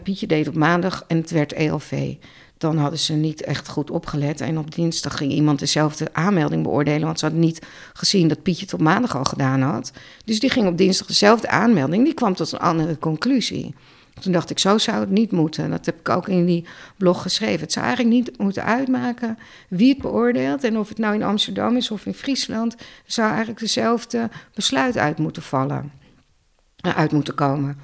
Pietje deed op maandag en het werd ELV dan hadden ze niet echt goed opgelet. En op dinsdag ging iemand dezelfde aanmelding beoordelen, want ze hadden niet gezien dat Pietje op maandag al gedaan had. Dus die ging op dinsdag dezelfde aanmelding, die kwam tot een andere conclusie. Toen dacht ik, zo zou het niet moeten. Dat heb ik ook in die blog geschreven. Het zou eigenlijk niet moeten uitmaken wie het beoordeelt. En of het nou in Amsterdam is of in Friesland, zou eigenlijk dezelfde besluit uit moeten vallen. Uit moeten komen.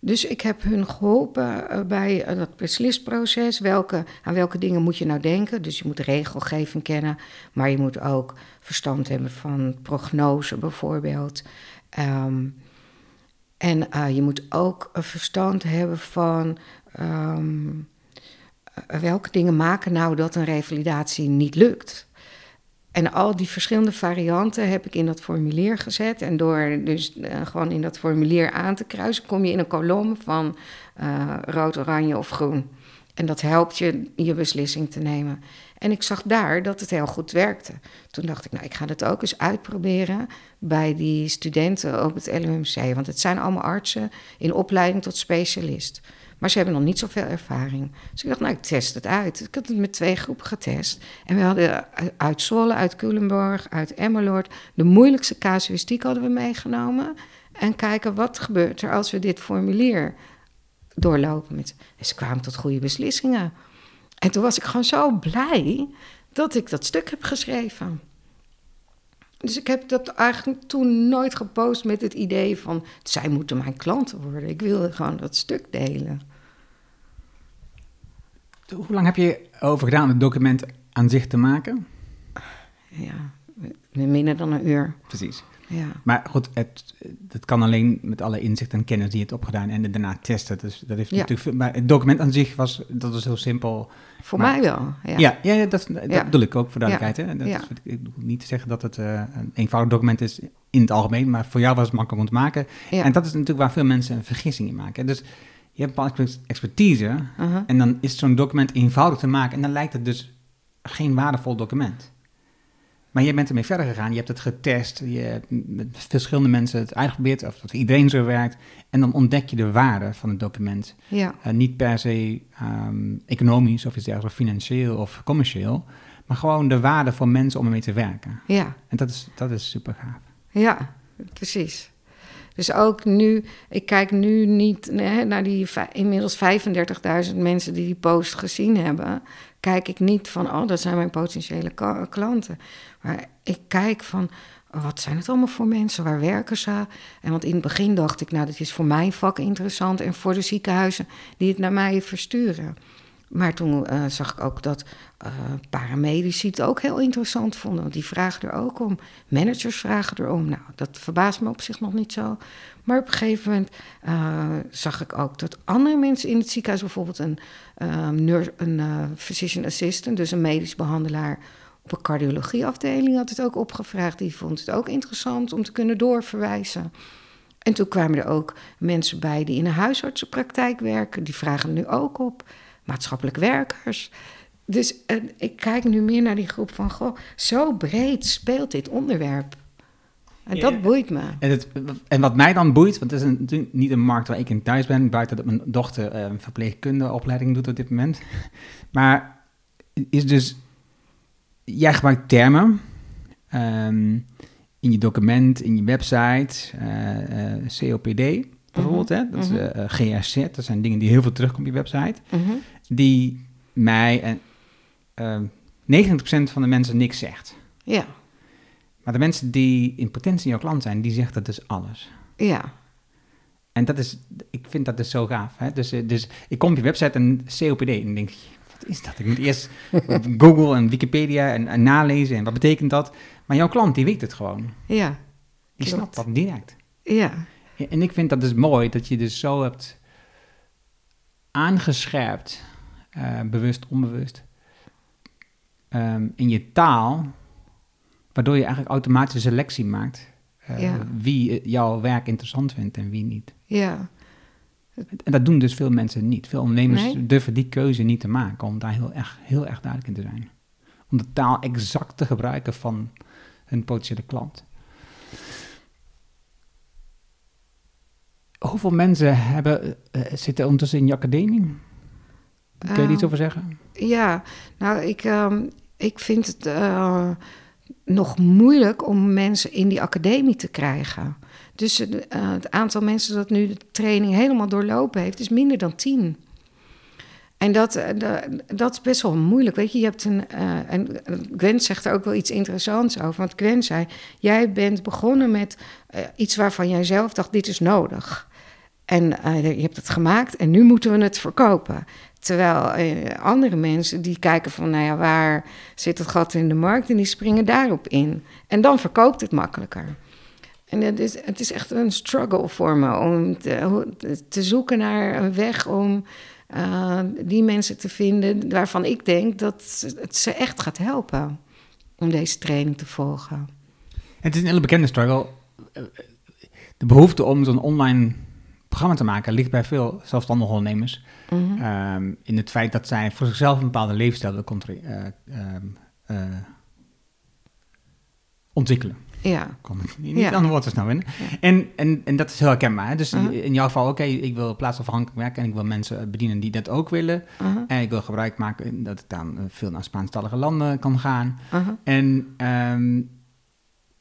Dus ik heb hun geholpen eh, bij eh, dat beslisproces. Welke, aan welke dingen moet je nou denken? Dus je moet regelgeving kennen, maar je moet ook verstand hebben van prognose bijvoorbeeld. Ehm, en uh, je moet ook een verstand hebben van um, welke dingen maken nou dat een revalidatie niet lukt. En al die verschillende varianten heb ik in dat formulier gezet. En door dus uh, gewoon in dat formulier aan te kruisen, kom je in een kolom van uh, rood, oranje of groen. En dat helpt je je beslissing te nemen. En ik zag daar dat het heel goed werkte. Toen dacht ik, nou, ik ga dat ook eens uitproberen bij die studenten op het LUMC. Want het zijn allemaal artsen in opleiding tot specialist. Maar ze hebben nog niet zoveel ervaring. Dus ik dacht, nou, ik test het uit. Ik had het met twee groepen getest. En we hadden uit Zwolle, uit Culemborg, uit Emmeloord... de moeilijkste casuïstiek hadden we meegenomen. En kijken, wat gebeurt er als we dit formulier doorlopen? Met, en ze kwamen tot goede beslissingen. En toen was ik gewoon zo blij dat ik dat stuk heb geschreven. Dus ik heb dat eigenlijk toen nooit gepost met het idee van... zij moeten mijn klanten worden. Ik wilde gewoon dat stuk delen. Hoe lang heb je over gedaan om het document aan zich te maken? Ja, minder dan een uur. Precies. Ja. Maar goed, het, het kan alleen met alle inzicht en kennis die je hebt opgedaan en daarna testen. Dus dat heeft Ja. natuurlijk maar het document aan zich was, dat was heel simpel. Voor Maar- mij wel. Ja. Ja, ja, dat, dat Ja. bedoel ik ook voor duidelijkheid. Hè? Dat is, ik, bedoel niet te zeggen dat het eh, een eenvoudig document is in het algemeen, maar voor jou was het makkelijk om te maken. Ja. En dat is natuurlijk waar veel mensen een vergissing in maken. Dus je hebt bepaalde expertise en dan is zo'n document eenvoudig te maken en dan lijkt het dus geen waardevol document. Maar je bent ermee verder gegaan, je hebt het getest, je hebt met verschillende mensen het uitgeprobeerd, of dat iedereen zo werkt. En dan ontdek je de waarde van het document. Ja. Eh, niet per se ehm, economisch of iets dergelijks, of financieel of commercieel, maar gewoon de waarde voor mensen om ermee te werken. ja. En dat is, dat is super gaaf. Ja, precies. Dus ook nu, ik kijk nu niet naar die inmiddels 35.000 mensen die die post gezien hebben. Kijk ik niet van, oh, dat zijn mijn potentiële klanten. Maar ik kijk van, wat zijn het allemaal voor mensen? Waar werken ze? En want in het begin dacht ik, nou, dat is voor mijn vak interessant en voor de ziekenhuizen die het naar mij versturen. Maar toen eh, zag ik ook dat eh, paramedici het ook heel interessant vonden. Want die vragen er ook om. Managers vragen erom. Nou, dat verbaast me op zich nog niet zo. Maar op een gegeven moment eh, zag ik ook dat andere mensen in het ziekenhuis... bijvoorbeeld een, eh, nurse, een eh, physician assistant, dus een medisch behandelaar... op een cardiologieafdeling had het ook opgevraagd. Die vond het ook interessant om te kunnen doorverwijzen. En toen kwamen er ook mensen bij die in een huisartsenpraktijk werken. Die vragen nu ook op. Maatschappelijk werkers. Dus ik kijk nu meer naar die groep van... Goh, zo breed speelt dit onderwerp. En dat boeit me. En, het, en wat mij dan boeit, want het is een- natuurlijk niet een markt waar ik in thuis ben, buiten dat mijn dochter eh, een verpleegkundeopleiding doet op dit moment. Maar is dus, jij gebruikt termen ehm, in je document, in je website, eh, eh, COPD bijvoorbeeld, hè? dat is mhm. GRZ, dat zijn dingen die heel veel terugkomen op je website, Mhm. die mij en ehm 90% van de mensen niks zegt. Ja, Maar de mensen die in potentie jouw klant zijn, die zeggen dat dus alles. ja, En dat is, ik vind dat dus zo gaaf. Hè? Dus, eh, dus ik kom op je website en COPD en denk wat is dat? Ik moet eerst Google en Wikipedia en, en nalezen en wat betekent dat? Maar jouw klant, die weet het gewoon. ja, Die Klopt. snapt dat direct. ja, Ja, En ik vind dat dus mooi, dat je dus zo hebt aangescherpt, eh, bewust, onbewust, ehm, in je taal, waardoor je eigenlijk automatisch een selectie maakt. eh, Ja. Wie eh, jouw werk interessant vindt en wie niet. ja, En dat doen dus veel mensen niet. Veel ondernemers Nee. durven die keuze niet te maken om daar heel erg, heel erg duidelijk in te zijn. Om de taal exact te gebruiken van hun potentiële klant. Hoeveel mensen hebben, eh, zitten ondertussen in je academie? Kun je er iets Ehm, over zeggen? Ja, nou, ik, ehm, ik vind het eh, nog moeilijk om mensen in die academie te krijgen. Dus eh, het aantal mensen dat nu de training helemaal doorlopen heeft, is minder dan tien. En dat, eh, dat is best wel moeilijk. Weet je, je hebt een. en Gwen zegt er ook wel iets interessants over. Want Gwen zei: Jij bent begonnen met iets waarvan jij zelf dacht: dit is nodig. En je hebt het gemaakt en nu moeten we het verkopen. Terwijl eh, andere mensen die kijken van, nou ja, waar zit het gat in de markt? En die springen daarop in. En dan verkoopt het makkelijker. En het is, het is echt een struggle voor me om te, zoeken naar een weg om eh, die mensen te vinden waarvan ik denk dat het ze echt gaat helpen om deze training te volgen. Het is een hele bekende struggle. De behoefte om zo'n online programma te maken ligt bij veel zelfstandige ondernemers Mhm. ehm, in het feit dat zij voor zichzelf een bepaalde levensstijl willen eh, ehm, eh, ontwikkelen. Ja, Kom ik niet Ja. aan de woord snel in. En, en, en dat is heel herkenbaar. Hè? Dus Uh-huh. in jouw geval, oké, ik wil plaatsafhankelijk werken en ik wil mensen bedienen die dat ook willen. uh-huh, En ik wil gebruik maken dat ik dan eh, veel naar Spaanstalige landen kan gaan. En, ehm,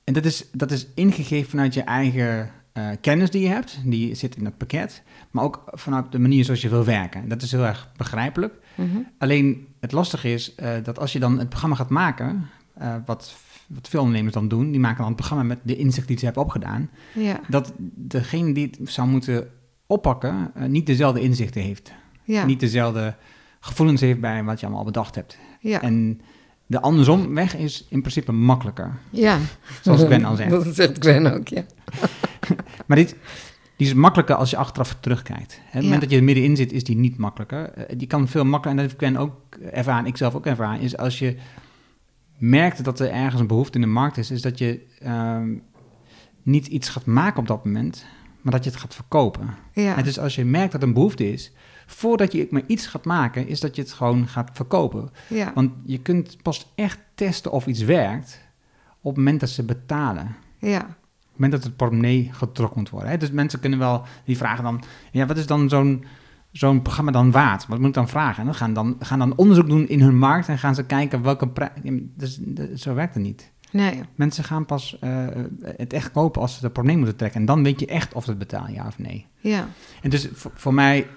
en dat, is, dat is ingegeven vanuit je eigen eh, kennis die je hebt. Die zit in dat pakket. Maar ook vanuit de manier zoals je wil werken. Dat is heel erg begrijpelijk. Mhm. Alleen het lastige is eh, dat als je dan het programma gaat maken, eh, wat, wat veel ondernemers dan doen, die maken dan het programma met de inzicht die ze hebben opgedaan, Ja, dat degene die het zou moeten oppakken niet dezelfde inzichten heeft. ja, Niet dezelfde gevoelens heeft bij wat je allemaal bedacht hebt. ja. En de andersom weg is in principe makkelijker, ja. zoals Gwen al zegt. Dat zegt Gwen ook, ja. Maar dit, die is makkelijker als je achteraf terugkijkt. Hè, Op het Ja. moment dat je er middenin zit, is die niet makkelijker. Eh, die kan veel makkelijker, en dat heb ik Gwen ook ervaren, ik zelf ook ervaren, is als je merkt dat er ergens een behoefte in de markt is, is dat je ehm, niet iets gaat maken op dat moment, maar dat je het gaat verkopen. Ja, En dus als je merkt dat er een behoefte is, voordat je maar iets gaat maken, is dat je het gewoon gaat verkopen. ja, Want je kunt pas echt testen of iets werkt op het moment dat ze betalen. ja, Op het moment dat het portemonnee getrokken moet worden. Hè? Dus mensen kunnen wel, die vragen dan, ja, wat is dan zo'n zo'n programma dan waard? Wat moet ik dan vragen? En dan gaan dan, gaan dan onderzoek doen in hun markt en gaan ze kijken welke prijs... Dus, zo werkt het niet. nee, Mensen gaan pas eh, het echt kopen als ze de portemonnee moeten trekken. En dan weet je echt of ze het betalen, ja of nee. ja, En dus voor, voor mij,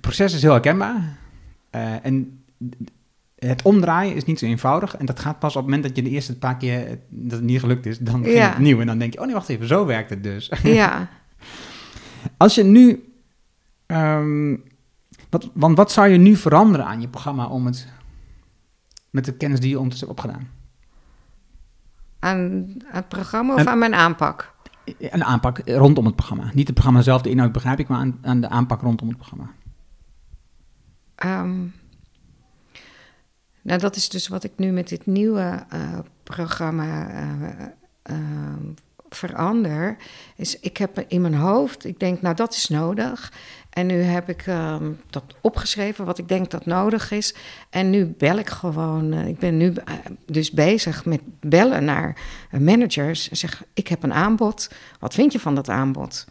proces is heel herkenbaar. Eh, en het omdraaien is niet zo eenvoudig. En dat gaat pas op het moment dat je de eerste paar keer dat het niet gelukt is, dan Ja. opnieuw. En dan denk je, oh nee, wacht even, zo werkt het dus. ja. Als je nu, ehm, wat, want wat zou je nu veranderen aan je programma om het, met de kennis die je ondertussen hebt opgedaan? Aan, aan het programma of En- aan mijn aanpak? Een aanpak rondom het programma. Niet het programma zelf, de inhoud begrijp ik, maar aan, aan de aanpak rondom het programma. Ehm, nou, dat is dus wat ik nu met dit nieuwe eh, programma eh, ehm, verander. Is ik heb in mijn hoofd, ik denk, nou dat is nodig. En nu heb ik ehm, dat opgeschreven, wat ik denk dat nodig is. En nu bel ik gewoon, eh, ik ben nu dus bezig met bellen naar managers. En zeg, ik heb een aanbod, wat vind je van dat aanbod?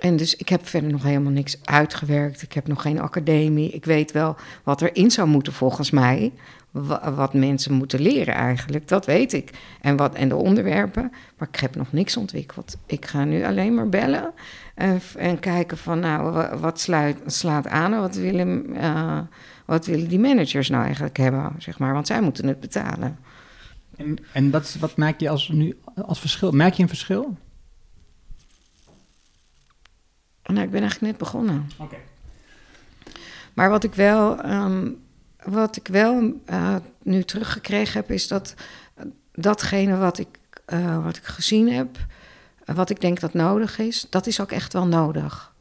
En dus ik heb verder nog helemaal niks uitgewerkt. Ik heb nog geen academie. Ik weet wel wat erin zou moeten volgens mij. Wa- Wat mensen moeten leren eigenlijk, dat weet ik. En, wat, en de onderwerpen. Maar ik heb nog niks ontwikkeld. Ik ga nu alleen maar bellen. En, f- en kijken van nou, wa- wat slaat aan en wat willen, eh, wat willen die managers nou eigenlijk hebben, zeg maar. Want zij moeten het betalen. En, en wat, wat merk je als, nu, als verschil? Merk je een verschil? Nou, ik ben eigenlijk net begonnen. Oké. Maar wat ik wel, ehm, wat ik wel eh, nu teruggekregen heb, is dat datgene wat ik, eh, wat ik gezien heb, wat ik denk dat nodig is, dat is ook echt wel nodig.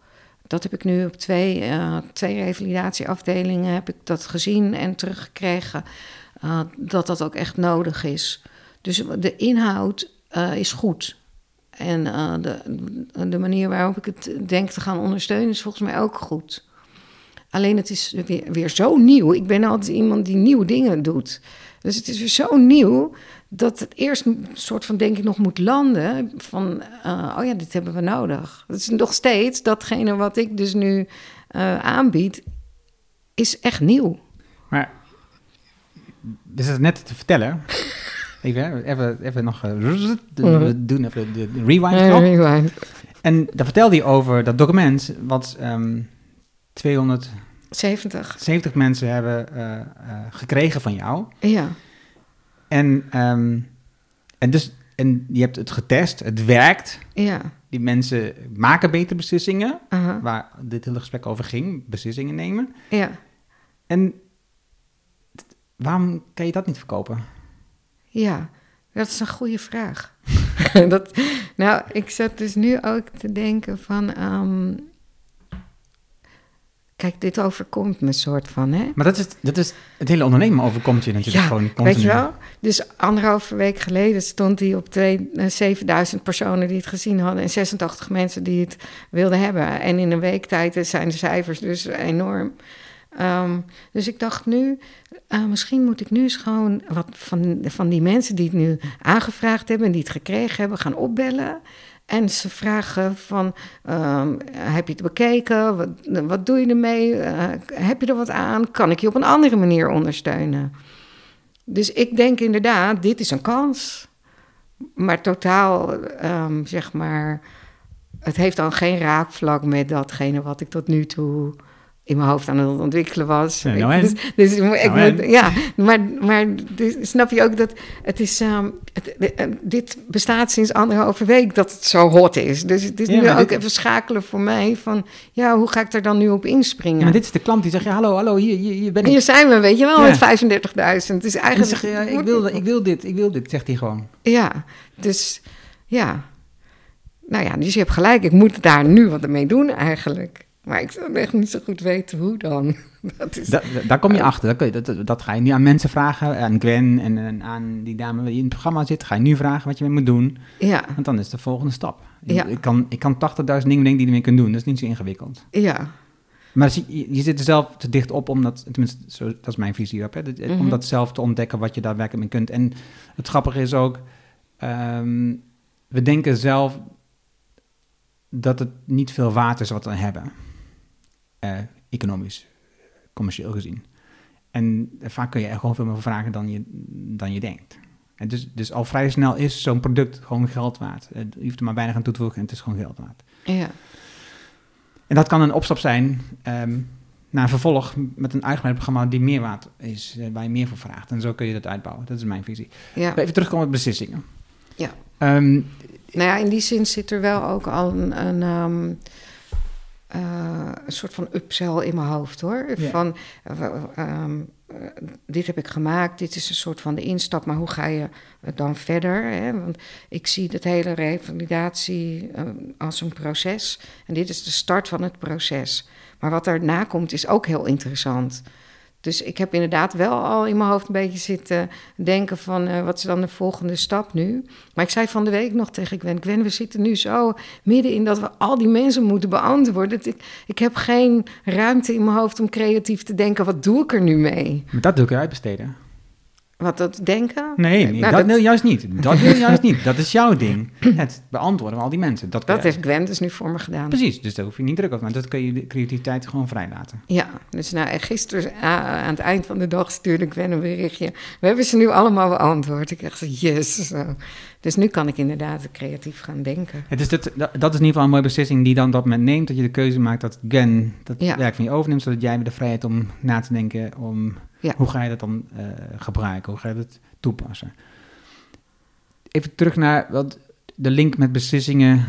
Dat heb ik nu op twee, eh, twee revalidatieafdelingen heb ik dat gezien en teruggekregen, dat dat ook echt nodig is. Dus de inhoud is goed. En eh, de, de manier waarop ik het denk te gaan ondersteunen is volgens mij ook goed. Alleen het is weer, weer zo nieuw. Ik ben altijd iemand die nieuwe dingen doet. Dus het is weer zo nieuw dat het eerst een soort van denk ik nog moet landen. Van, eh, oh ja, dit hebben we nodig. Het is nog steeds datgene wat ik dus nu eh, aanbied, is echt nieuw. Maar, we zitten net te vertellen. Even, even, even nog. we doen even de, de rewind. knop. En daar vertelde hij over dat document, wat ehm 270 70. mensen hebben eh, eh, gekregen van jou. Ja, En, ehm, en, dus, en je hebt het getest, het werkt. ja. Die mensen maken betere beslissingen, waar dit hele gesprek over ging, beslissingen nemen. ja. En waarom kan je dat niet verkopen? Ja, dat is een goede vraag. dat, nou, ik zat dus nu ook te denken van... ehm, kijk, dit overkomt me soort van, hè? Maar dat is, dat is het hele ondernemen overkomt je natuurlijk Ja, gewoon continu. weet je wel? Dus anderhalve week geleden stond hij op twee, eh, 7000 personen die het gezien hadden en 86 mensen die het wilden hebben. En in een week tijd zijn de cijfers dus enorm. Ehm, dus ik dacht nu, eh, misschien moet ik nu eens gewoon wat van, van die mensen die het nu aangevraagd hebben en die het gekregen hebben, gaan opbellen. En ze vragen van, ehm, heb je het bekeken? Wat, wat doe je ermee? Eh, heb je er wat aan? Kan ik je op een andere manier ondersteunen? Dus ik denk inderdaad, dit is een kans. Maar totaal, ehm, zeg maar, het heeft dan geen raakvlak met datgene wat ik tot nu toe in mijn hoofd aan het ontwikkelen was. Ja, nou dus, dus ik Nou moet- ja, maar, maar dus snap je ook dat het is, ehm, het, eh, dit bestaat sinds anderhalve week dat het zo hot is. Dus het is Ja, nu ook dit- even schakelen voor mij van, ja, hoe ga ik er dan nu op inspringen? Ja, maar dit is de klant die zegt, ja, hallo, hallo, hier, hier, hier ben ik. Hier zijn we, weet je wel, Ja. met 35.000. Dus En eigenlijk... zeg ik, wil, ik wil dit, ik wil dit, zegt hij gewoon. Ja, dus ja. Nou ja, dus je hebt gelijk. Ik moet daar nu wat mee doen eigenlijk. Maar ik zou echt niet zo goed weten hoe dan. Dat is, Da- da- daar kom je achter. Dat, ga je nu aan mensen vragen, aan Gwen en, en aan die dame die in het programma zit. Ga je nu vragen wat je mee moet doen, ja, want dan is de volgende stap. Ja. Ik kan, ik kan 80.000 dingen bedenken die je ermee kunt doen, dat is niet zo ingewikkeld. ja, Maar je, je zit er zelf te dicht op om dat, tenminste, zo, dat is mijn visie op, hè, dat- Mhm. om dat zelf te ontdekken wat je daar werkelijk mee kunt. En het grappige is ook, ehm, we denken zelf dat het niet veel waard is wat we hebben, Eh, economisch, commercieel gezien. En vaak kun je er gewoon veel meer vragen dan je, dan je denkt. En dus, dus al vrij snel is zo'n product gewoon geld waard. Eh, Je hoeft er maar weinig aan toe te voegen en het is gewoon geld waard. ja, En dat kan een opstap zijn ehm, naar een vervolg met een uitgebreid programma die meer waard is, eh, waar je meer voor vraagt. En zo kun je dat uitbouwen. Dat is mijn visie. ja. Even terugkomen op beslissingen. Ja. Ehm, Nou ja, in die zin zit er wel ook al een, een, ehm, eh, een soort van upsell in mijn hoofd hoor. Ja. Van, eh, ehm, eh, dit heb ik gemaakt, dit is een soort van de instap, maar hoe ga je dan verder? Hè? Want ik zie dat hele revalidatie als een proces en dit is de start van het proces. Maar wat daarna komt is ook heel interessant. Dus ik heb inderdaad wel al in mijn hoofd een beetje zitten denken van eh, wat is dan de volgende stap nu? Maar ik zei van de week nog tegen Gwen, Gwen, we zitten nu zo midden in dat we al die mensen moeten beantwoorden. Ik, ik heb geen ruimte in mijn hoofd om creatief te denken, wat doe ik er nu mee? maar dat doe ik uitbesteden. Wat dat denken? Nee, nee Nou, dat, dat- wil juist niet. Dat wil juist niet. Dat is jouw ding. Het beantwoorden van al die mensen. Dat, heeft Gwen dus nu voor me gedaan. Precies, dus daar hoef je niet druk over. Maar dat kun je de creativiteit gewoon vrij laten. Ja, dus nou, en gisteren a- aan het eind van de dag stuurde Gwen een berichtje. We hebben ze nu allemaal beantwoord. Ik dacht, yes. Zo. Dus nu kan ik inderdaad creatief gaan denken. Het is dat, dat is in ieder geval een mooie beslissing die dan dat moment neemt. Dat je de keuze maakt dat Gwen dat Ja. werk van je overneemt. Zodat jij weer de vrijheid om na te denken om Ja. hoe ga je dat dan eh, gebruiken. Hoe ga je dat toepassen. Even terug naar wat, de link met beslissingen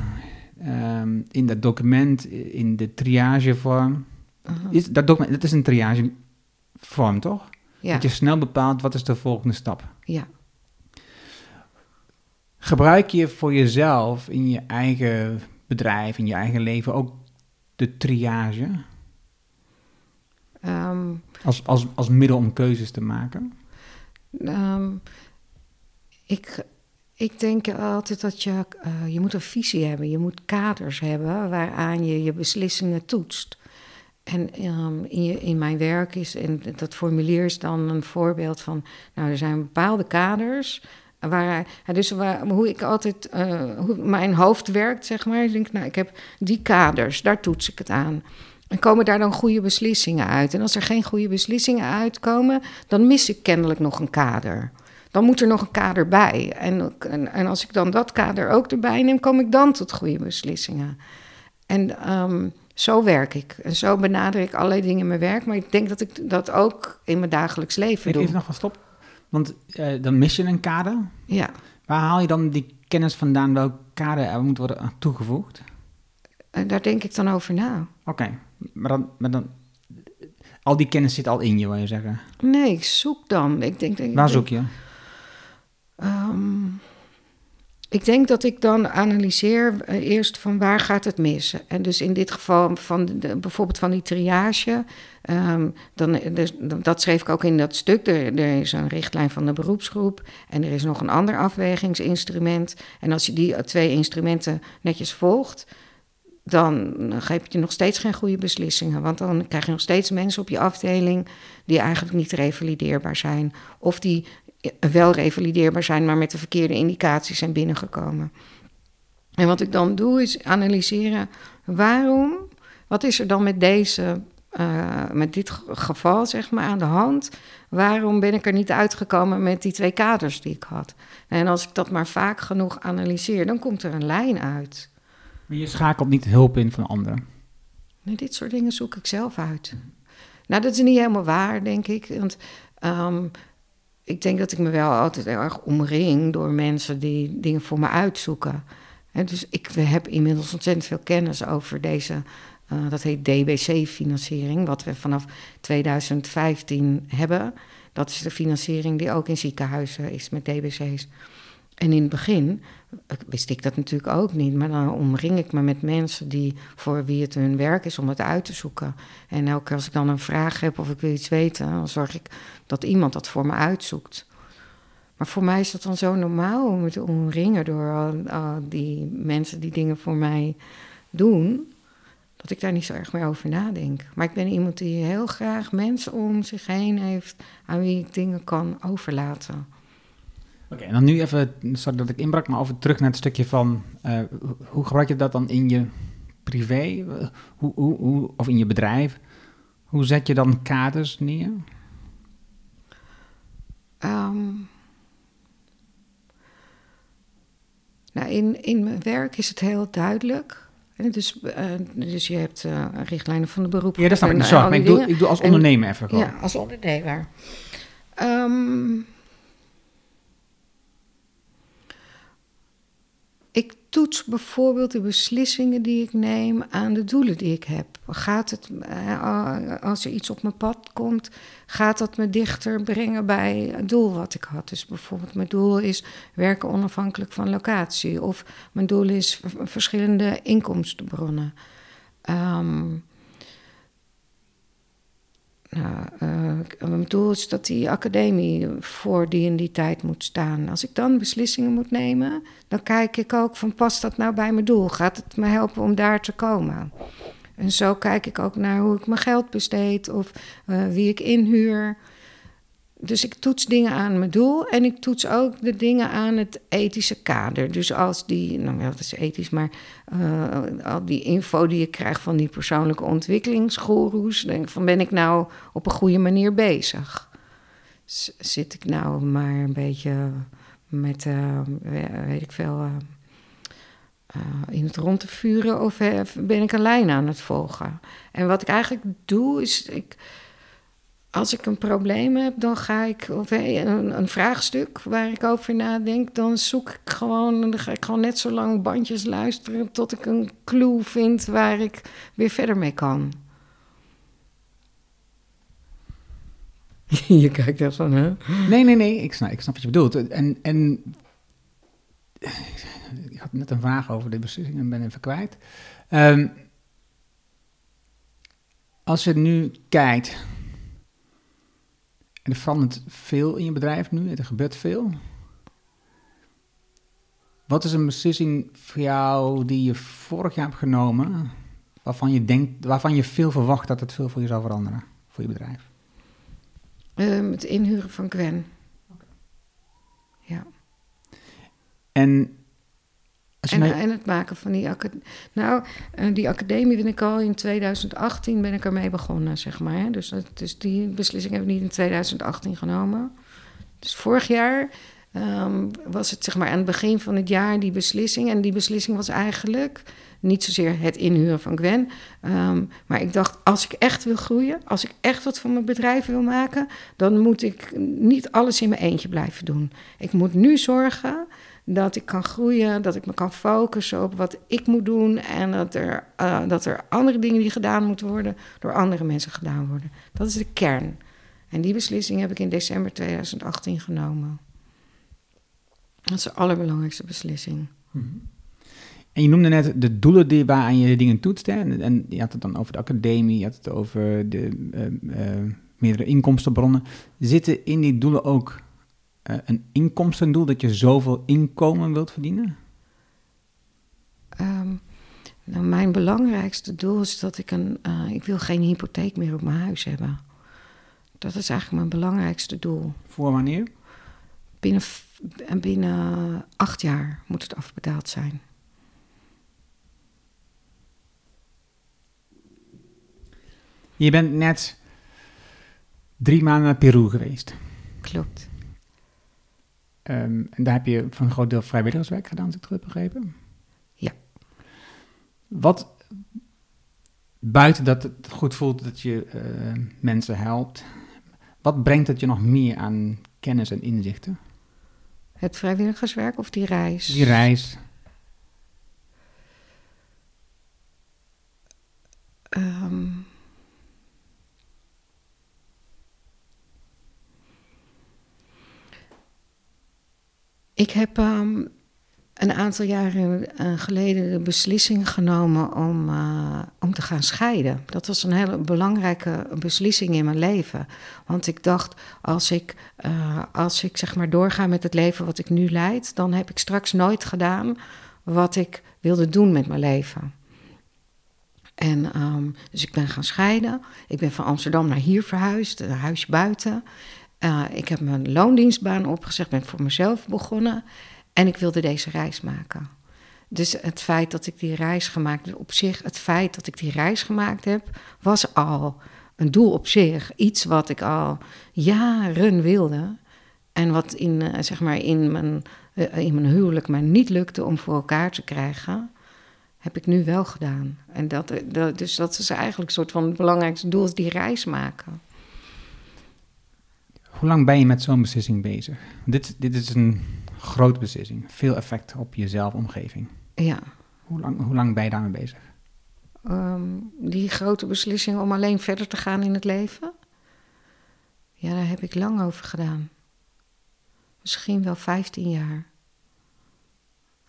ehm, in dat document, in de triagevorm. Aha. Is, dat, document, dat is een triagevorm, toch? Ja, Dat je snel bepaalt wat is de volgende stap. ja. Gebruik je voor jezelf in je eigen bedrijf, in je eigen leven ook de triage Ehm, als, als, als middel om keuzes te maken? Ehm, ik, ik denk altijd dat je, eh, je moet een visie hebben. Je moet kaders hebben waaraan je je beslissingen toetst. En ehm, in, je, in mijn werk is, en dat formulier is dan een voorbeeld van... Nou, er zijn bepaalde kaders waar... Dus hoe ik altijd, eh, hoe mijn hoofd werkt, zeg maar. Ik denk, nou, ik heb die kaders, daar toets ik het aan. En komen daar dan goede beslissingen uit? En als er geen goede beslissingen uitkomen, dan mis ik kennelijk nog een kader. Dan moet er nog een kader bij. En, en, en als ik dan dat kader ook erbij neem, kom ik dan tot goede beslissingen. En ehm, zo werk ik. En zo benader ik allerlei dingen in mijn werk. Maar ik denk dat ik dat ook in mijn dagelijks leven Ik doe. even nog van stop. Want eh, dan mis je een kader. Ja. Waar haal je dan die kennis vandaan welk kader er moet worden toegevoegd? En daar denk ik dan over na. Oké, maar, dan, maar dan... Al die kennis zit al in je, wil je zeggen. Nee, ik zoek dan. Ik denk, Waar zoek je? Ehm, Ik denk dat ik dan analyseer eh, eerst van waar gaat het mis. En dus in dit geval van de, bijvoorbeeld van die triage. ehm, dan, dus, dat schreef ik ook in dat stuk. Er, er is een richtlijn van de beroepsgroep. En er is nog een ander afwegingsinstrument. En als je die twee instrumenten netjes volgt. Dan geef je nog steeds geen goede beslissingen. Want dan krijg je nog steeds mensen op je afdeling die eigenlijk niet revalideerbaar zijn. Of die wel revalideerbaar zijn, maar met de verkeerde indicaties zijn binnengekomen. En wat ik dan doe is analyseren waarom, wat is er dan met deze, uh, met dit geval zeg maar aan de hand? Waarom ben ik er niet uitgekomen met die twee kaders die ik had? En als ik dat maar vaak genoeg analyseer, dan komt er een lijn uit. Maar je schakelt niet hulp in van anderen? Nee, dit soort dingen zoek ik zelf uit. Nou, dat is niet helemaal waar, denk ik. Want um, ik denk dat ik me wel altijd erg omring door mensen die dingen voor me uitzoeken. En dus ik heb inmiddels ontzettend veel kennis over deze, uh, dat heet DBC-financiering, wat we vanaf 2015 hebben. Dat is de financiering die ook in ziekenhuizen is met DBC's. En in het begin wist ik dat natuurlijk ook niet, maar dan omring ik me met mensen die, voor wie het hun werk is om het uit te zoeken. En elke keer als ik dan een vraag heb of ik wil iets weten, dan zorg ik dat iemand dat voor me uitzoekt. Maar voor mij is dat dan zo normaal om me te omringen door al, die mensen die dingen voor mij doen, dat ik daar niet zo erg meer over nadenk. Maar ik ben iemand die heel graag mensen om zich heen heeft aan wie ik dingen kan overlaten. Oké, en dan nu even, sorry dat ik inbrak, maar over terug naar het stukje van uh, hoe gebruik je dat dan in je privé hoe, hoe, hoe, of in je bedrijf? Hoe zet je dan kaders neer? Um, nou, in, in mijn werk is het heel duidelijk. Dus, uh, dus je hebt uh, richtlijnen van de beroep. Ja, dat snap ik niet. Sorry, maar ik doe, ik doe als ondernemer en, even gewoon. Ja, als ondernemer. Um, ik toets bijvoorbeeld de beslissingen die ik neem aan de doelen die ik heb. Gaat het, eh, als er iets op mijn pad komt, gaat dat me dichter brengen bij het doel wat ik had? Dus bijvoorbeeld, mijn doel is werken onafhankelijk van locatie, of mijn doel is verschillende inkomstenbronnen. Um, nou, uh, mijn doel is dat die academie voor die in die tijd moet staan. Als ik dan beslissingen moet nemen, dan kijk ik ook van past dat nou bij mijn doel? Gaat het me helpen om daar te komen? En zo kijk ik ook naar hoe ik mijn geld besteed of uh, wie ik inhuur dus ik toets dingen aan mijn doel en ik toets ook de dingen aan het ethische kader. Dus als die, nou ja, dat is ethisch, maar uh, al die info die ik krijg van die persoonlijke ontwikkelingsgoeroes, denk van ben ik nou op een goede manier bezig? Zit ik nou maar een beetje met, uh, weet ik veel, uh, in het rond te vuren of ben ik een lijn aan het volgen? En wat ik eigenlijk doe is, ik als ik een probleem heb, dan ga ik, of een, een, vraagstuk waar ik over nadenk, dan zoek ik gewoon, dan ga ik gewoon net zo lang bandjes luisteren tot ik een clue vind waar ik weer verder mee kan. je kijkt echt van, hè? Nee, nee, nee, ik snap, ik snap wat je bedoelt. En, en ik had net een vraag over de beslissing en ben even kwijt. Um, als je nu kijkt en er verandert veel in je bedrijf nu, er gebeurt veel. Wat is een beslissing voor jou die je vorig jaar hebt genomen, waarvan je, denkt, waarvan je veel verwacht dat het veel voor je zou veranderen, voor je bedrijf? Um, het inhuren van Gwen. Okay. Ja. En en, en, het maken van die academie. Nou, uh, die academie ben ik al in 2018 ben ik ermee begonnen, zeg maar. Dus, dus die beslissing heb ik niet in 2018 genomen. Dus vorig jaar um, was het zeg maar aan het begin van het jaar die beslissing. En die beslissing was eigenlijk niet zozeer het inhuren van Gwen. Um, maar ik dacht, als ik echt wil groeien, als ik echt wat van mijn bedrijf wil maken, dan moet ik niet alles in mijn eentje blijven doen. Ik moet nu zorgen dat ik kan groeien, dat ik me kan focussen op wat ik moet doen en dat er, uh, dat er andere dingen die gedaan moeten worden door andere mensen gedaan worden. Dat is de kern. En die beslissing heb ik in december 2018 genomen. Dat is de allerbelangrijkste beslissing. En je noemde net de doelen die, waaraan je dingen toetst. En, je had het dan over de academie, je had het over de eh, eh, meerdere inkomstenbronnen. Zitten in die doelen ook eh, een inkomstendoel, dat je zoveel inkomen wilt verdienen? Ehm, nou, mijn belangrijkste doel is dat ik een. eh, ik wil geen hypotheek meer op mijn huis hebben. Dat is eigenlijk mijn belangrijkste doel. Voor wanneer? Binnen, binnen acht jaar moet het afbetaald zijn. Je bent net drie maanden naar Peru geweest. Klopt. Ehm, en daar heb je voor een groot deel vrijwilligerswerk gedaan, als ik het goed heb begrepen. Ja. Wat, buiten dat het goed voelt dat je eh, mensen helpt, wat brengt het je nog meer aan kennis en inzichten? Het vrijwilligerswerk of die reis? Die reis, Ehm, ik heb ehm, een aantal jaren eh, geleden de beslissing genomen om, eh, om te gaan scheiden. Dat was een hele belangrijke beslissing in mijn leven. Want ik dacht, als ik, eh, als ik zeg maar doorga met het leven wat ik nu leid, dan heb ik straks nooit gedaan wat ik wilde doen met mijn leven. En ehm, dus ik ben gaan scheiden. Ik ben van Amsterdam naar hier verhuisd, een huisje buiten. Eh, ik heb mijn loondienstbaan opgezegd, ben voor mezelf begonnen. En ik wilde deze reis maken. Dus het feit dat ik die reis gemaakt heb, op zich, het feit dat ik die reis gemaakt heb, was al een doel op zich. Iets wat ik al jaren wilde. En wat in, eh, zeg maar in, mijn, eh, in mijn huwelijk mij niet lukte om voor elkaar te krijgen heb ik nu wel gedaan. En dat, dus dat is eigenlijk een soort van het belangrijkste doel, die reis maken. Hoe lang ben je met zo'n beslissing bezig? Dit, dit is een grote beslissing, veel effect op jezelf, omgeving. Ja, Hoe lang, hoe lang ben je daarmee bezig? ehm, die grote beslissing om alleen verder te gaan in het leven. Ja, daar heb ik lang over gedaan. Misschien wel 15 jaar.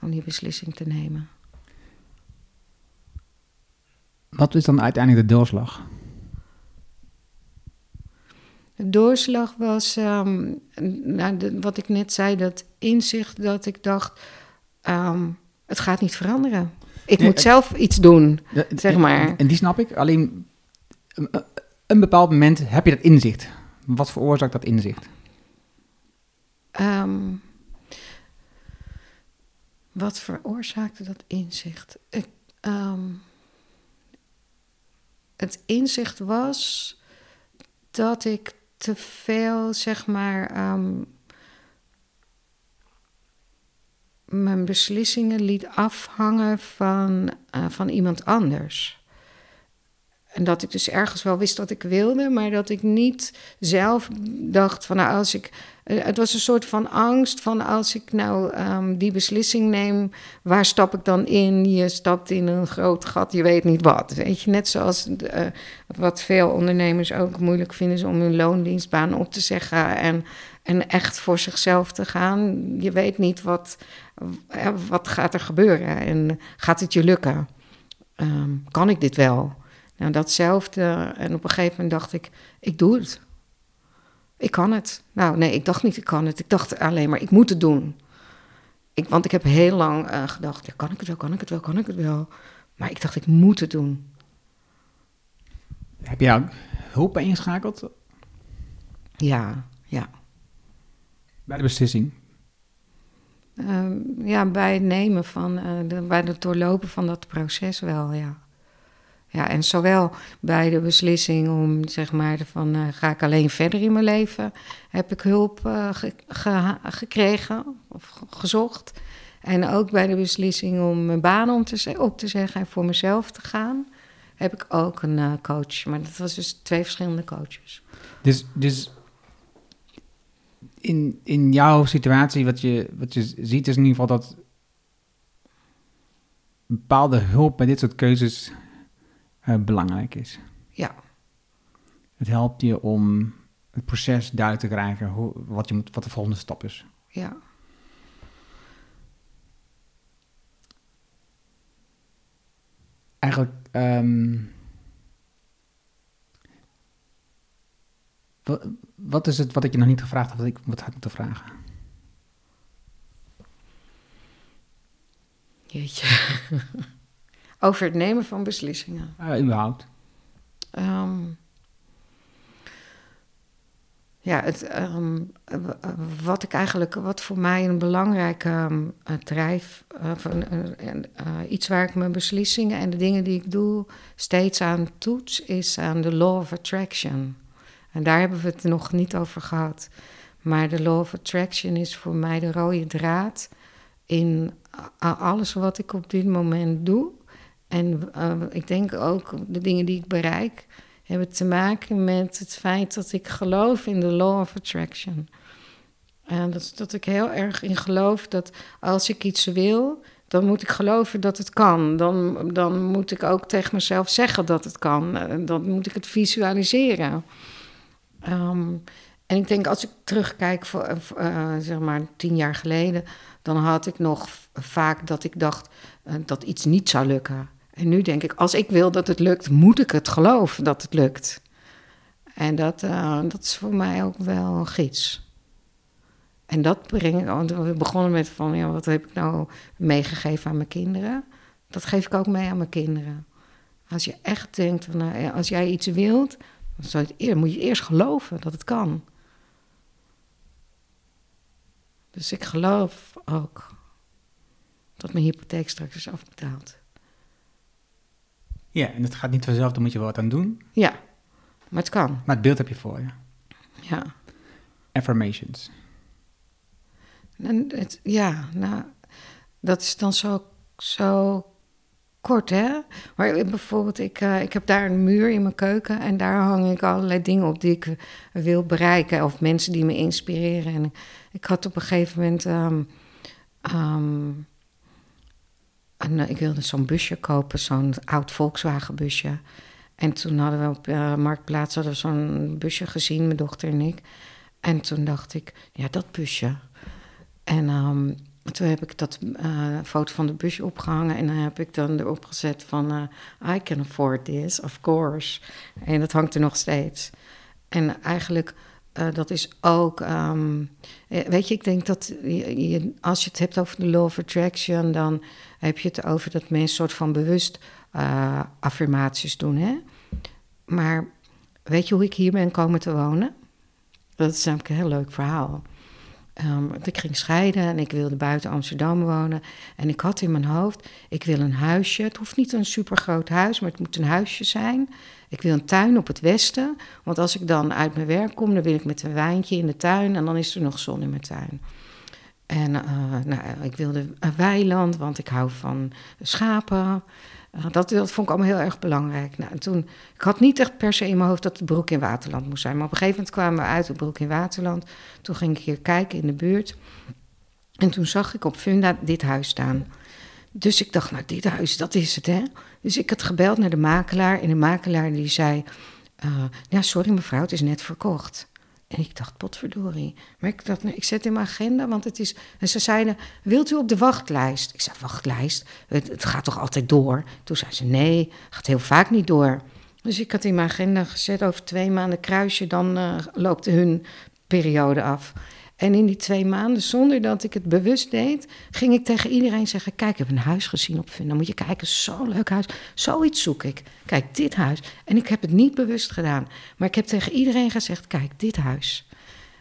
Om die beslissing te nemen. Wat is dan uiteindelijk de doorslag? Doorslag was, ehm, nou, de- wat ik net zei, dat inzicht dat ik dacht, ehm, het gaat niet veranderen. Ik Nee, moet het- zelf iets doen. De- Zeg en- maar. En die snap ik, alleen een, een bepaald moment heb je dat inzicht. Wat veroorzaakt dat inzicht? Ehm, wat veroorzaakte dat inzicht? Ik, het inzicht was dat ik te veel, zeg maar, ehm, mijn beslissingen liet afhangen van, eh, van iemand anders. En dat ik dus ergens wel wist wat ik wilde, maar dat ik niet zelf dacht van nou als ik. eh, Het was een soort van angst van als ik nou ehm, die beslissing neem, waar stap ik dan in? Je stapt in een groot gat, je weet niet wat. Weet je, net zoals eh, wat veel ondernemers ook moeilijk vinden is om hun loondienstbaan op te zeggen en, en echt voor zichzelf te gaan. Je weet niet wat, eh, wat gaat er gebeuren en gaat het je lukken? Ehm, kan ik dit wel? Nou, datzelfde. En op een gegeven moment dacht ik, ik doe het. Ik kan het. Nou, nee, ik dacht niet, ik kan het. Ik dacht alleen maar, ik moet het doen. Ik, want ik heb heel lang eh, gedacht, ja, kan ik het wel, kan ik het wel, kan ik het wel. Maar ik dacht, ik moet het doen. Heb je hulp ingeschakeld Ja, ja. bij de beslissing? Ehm, ja, bij het nemen van, eh, de, bij het doorlopen van dat proces wel, ja. Ja, en zowel bij de beslissing om, zeg maar, van eh, ga ik alleen verder in mijn leven, heb ik hulp eh, ge- ge- gekregen of ge- gezocht. En ook bij de beslissing om mijn baan om te op te zeggen en voor mezelf te gaan, heb ik ook een eh, coach. Maar dat was dus twee verschillende coaches. Dus, dus in, in jouw situatie, wat je, wat je ziet, is in ieder geval dat bepaalde hulp bij dit soort keuzes eh, belangrijk is. Ja. Het helpt je om het proces duidelijk te krijgen hoe, wat, je moet, wat de volgende stap is. Ja. Eigenlijk, ehm, wat, is het wat ik je nog niet gevraagd heb, wat ik wat had moeten vragen? Jeetje. Over het nemen van beslissingen. Uh, überhaupt. Ehm, ja, het, ehm, wat ik eigenlijk, wat voor mij een belangrijke eh, drijf, eh, van, eh, iets waar ik mijn beslissingen en de dingen die ik doe steeds aan toets, is aan de law of attraction. En daar hebben we het nog niet over gehad. Maar de law of attraction is voor mij de rode draad in alles wat ik op dit moment doe. En eh, ik denk ook de dingen die ik bereik hebben te maken met het feit dat ik geloof in de law of attraction. En dat, dat ik heel erg in geloof dat als ik iets wil, dan moet ik geloven dat het kan. Dan, dan moet ik ook tegen mezelf zeggen dat het kan. Eh, Dan moet ik het visualiseren. Ehm, en ik denk als ik terugkijk, voor, eh, eh, zeg maar tien jaar geleden, dan had ik nog vaak dat ik dacht eh, dat iets niet zou lukken. En nu denk ik, als ik wil dat het lukt, moet ik het geloven dat het lukt. En dat, eh, dat is voor mij ook wel een gids. En dat breng ik, want we begonnen met van, ja, wat heb ik nou meegegeven aan mijn kinderen? Dat geef ik ook mee aan mijn kinderen. Als je echt denkt, van, nou, als jij iets wilt, dan moet je eerst geloven dat het kan. Dus ik geloof ook dat mijn hypotheek straks is afbetaald. Ja, en het gaat niet vanzelf, daar moet je wel wat aan doen. Ja, maar het kan. Maar het beeld heb je voor je. Ja. Affirmations. En het, ja, nou, dat is dan zo, zo kort, hè? Maar bijvoorbeeld, ik, eh, ik heb daar een muur in mijn keuken en daar hang ik allerlei dingen op die ik wil bereiken of mensen die me inspireren. En ik had op een gegeven moment, ehm, ehm, eh, ik wilde zo'n busje kopen, zo'n oud Volkswagen busje. En toen hadden we op eh, Marktplaats hadden we zo'n busje gezien, mijn dochter en ik. En toen dacht ik, ja, dat busje. En ehm, toen heb ik dat eh, foto van de busje opgehangen en dan heb ik dan erop gezet van I can afford this, of course. En dat hangt er nog steeds. En eigenlijk, dat is ook, ehm, eh, weet je, ik denk dat je, als je het hebt over de law of attraction, dan heb je het over dat mensen soort van bewust eh, affirmaties doen, hè? Maar weet je hoe ik hier ben komen te wonen? Dat is namelijk een heel leuk verhaal. Want ik ging scheiden en ik wilde buiten Amsterdam wonen. En ik had in mijn hoofd, ik wil een huisje. Het hoeft niet een supergroot huis, maar het moet een huisje zijn. Ik wil een tuin op het westen. Want als ik dan uit mijn werk kom, dan wil ik met een wijntje in de tuin. En dan is er nog zon in mijn tuin. En eh, nou, ik wilde een weiland, want ik hou van schapen. Eh, dat, dat vond ik allemaal heel erg belangrijk. Nou, en toen, ik had niet echt per se in mijn hoofd dat het Broek in Waterland moest zijn. Maar op een gegeven moment kwamen we uit op Broek in Waterland. Toen ging ik hier kijken in de buurt. En toen zag ik op Funda dit huis staan. Dus ik dacht, nou, dit huis, dat is het, hè? Dus ik had gebeld naar de makelaar. En de makelaar die zei... eh, ja, sorry mevrouw, het is net verkocht. En ik dacht, potverdorie. Maar ik dacht, nou, ik zet in mijn agenda, want het is... En ze zeiden, wilt u op de wachtlijst? Ik zei, wachtlijst? Het, gaat toch altijd door? Toen zei ze, nee, gaat heel vaak niet door. Dus ik had in mijn agenda gezet, over twee maanden kruisje, dan eh, loopt hun periode af. En in die twee maanden, zonder dat ik het bewust deed, ging ik tegen iedereen zeggen: Kijk, ik heb een huis gezien op Funda. Moet je kijken, zo'n leuk huis. Zoiets zoek ik. Kijk, dit huis. En ik heb het niet bewust gedaan. Maar ik heb tegen iedereen gezegd: Kijk, dit huis.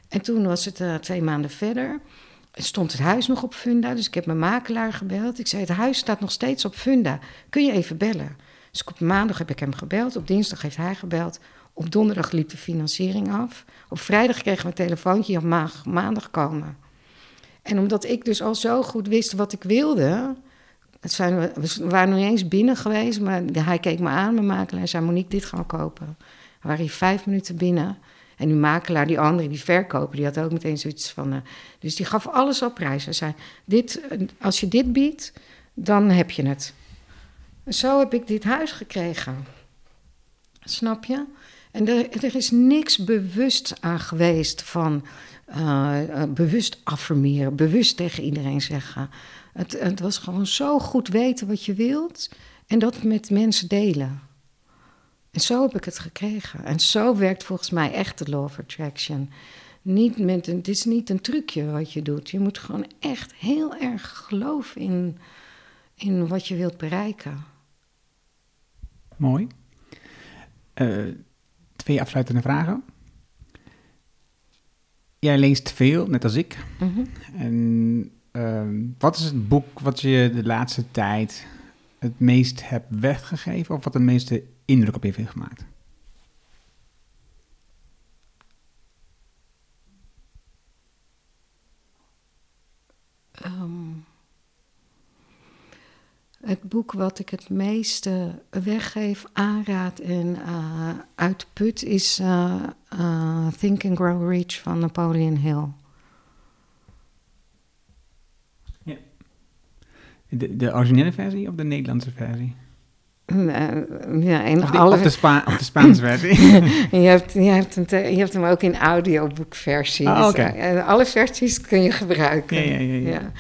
En toen was het eh, twee maanden verder. Stond het huis nog op Funda. Dus ik heb mijn makelaar gebeld. Ik zei: Het huis staat nog steeds op Funda. Kun je even bellen? Dus op maandag heb ik hem gebeld. Op dinsdag heeft hij gebeld. Op donderdag liep de financiering af. Op vrijdag kregen we een telefoontje. Je mag maandag komen. En omdat ik dus al zo goed wist wat ik wilde. Het zijn, we waren nog niet eens binnen geweest. Maar hij keek me aan, mijn makelaar. En zei: Monique, dit gaan we kopen. We waren hier vijf minuten binnen. En die makelaar, die andere, die verkoper, die had ook meteen zoiets van. eh, dus die gaf alles op prijs. Hij zei: dit, eh, Als je dit biedt, dan heb je het. En zo heb ik dit huis gekregen. Snap je? En er, is niks bewust aan geweest van eh, eh, bewust affirmeren, bewust tegen iedereen zeggen. Het, het was gewoon zo goed weten wat je wilt. En dat met mensen delen. En zo heb ik het gekregen. En zo werkt volgens mij echt de law of attraction. Niet met een, het is niet een trucje wat je doet. Je moet gewoon echt heel erg geloven in, in wat je wilt bereiken. Mooi. Uh, twee afsluitende vragen. Jij leest veel, net als ik. Mm -hmm. En uh, wat is het boek wat je de laatste tijd het meest hebt weggegeven of wat de meeste indruk op je heeft gemaakt? Boek wat ik het meeste weggeef, aanraad en uh, uitput is uh, uh, Think and Grow Rich van Napoleon Hill. Ja. De, de originele versie of de Nederlandse versie? ja, in of, de, alle... of, de Spa of de Spaanse versie? je, hebt, je, hebt hem je hebt hem ook in audioboekversie. Oh, okay. dus, alle versies kun je gebruiken. Ja, ja, ja, ja.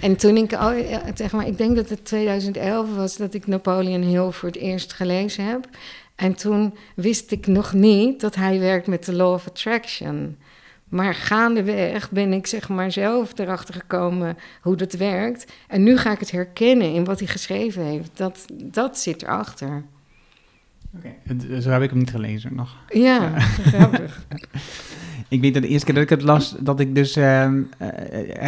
Ja. En toen ik, oh, zeg maar, ik denk dat het 2011 was dat ik Napoleon Hill voor het eerst gelezen heb. En toen wist ik nog niet dat hij werkt met de Law of Attraction. Maar gaandeweg ben ik zeg maar zelf erachter gekomen hoe dat werkt. En nu ga ik het herkennen in wat hij geschreven heeft. Dat, dat zit erachter. Oké, okay. zo heb ik hem niet gelezen nog. Ja, grappig. ik weet dat de eerste keer dat ik het las, dat ik dus uh,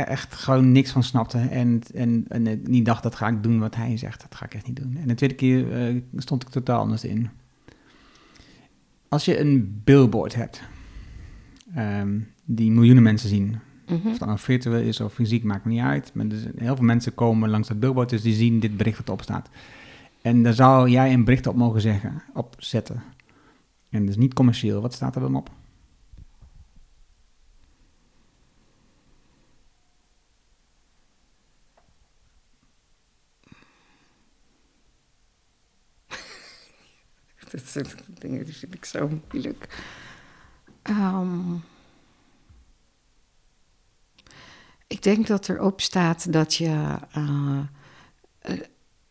echt gewoon niks van snapte. En, en, en niet dacht, dat ga ik doen wat hij zegt. Dat ga ik echt niet doen. En de tweede keer uh, stond ik totaal anders in. Als je een billboard hebt, um, die miljoenen mensen zien. Mm -hmm. Of dat nou virtueel is of fysiek, maakt me niet uit. Maar dus heel veel mensen komen langs dat billboard, dus die zien dit bericht dat erop staat. En daar zou jij een bericht op mogen zeggen, opzetten. En dus niet commercieel. Wat staat er dan op? dat soort dingen die vind ik zo moeilijk. Um, ik denk dat erop staat dat je, uh, uh,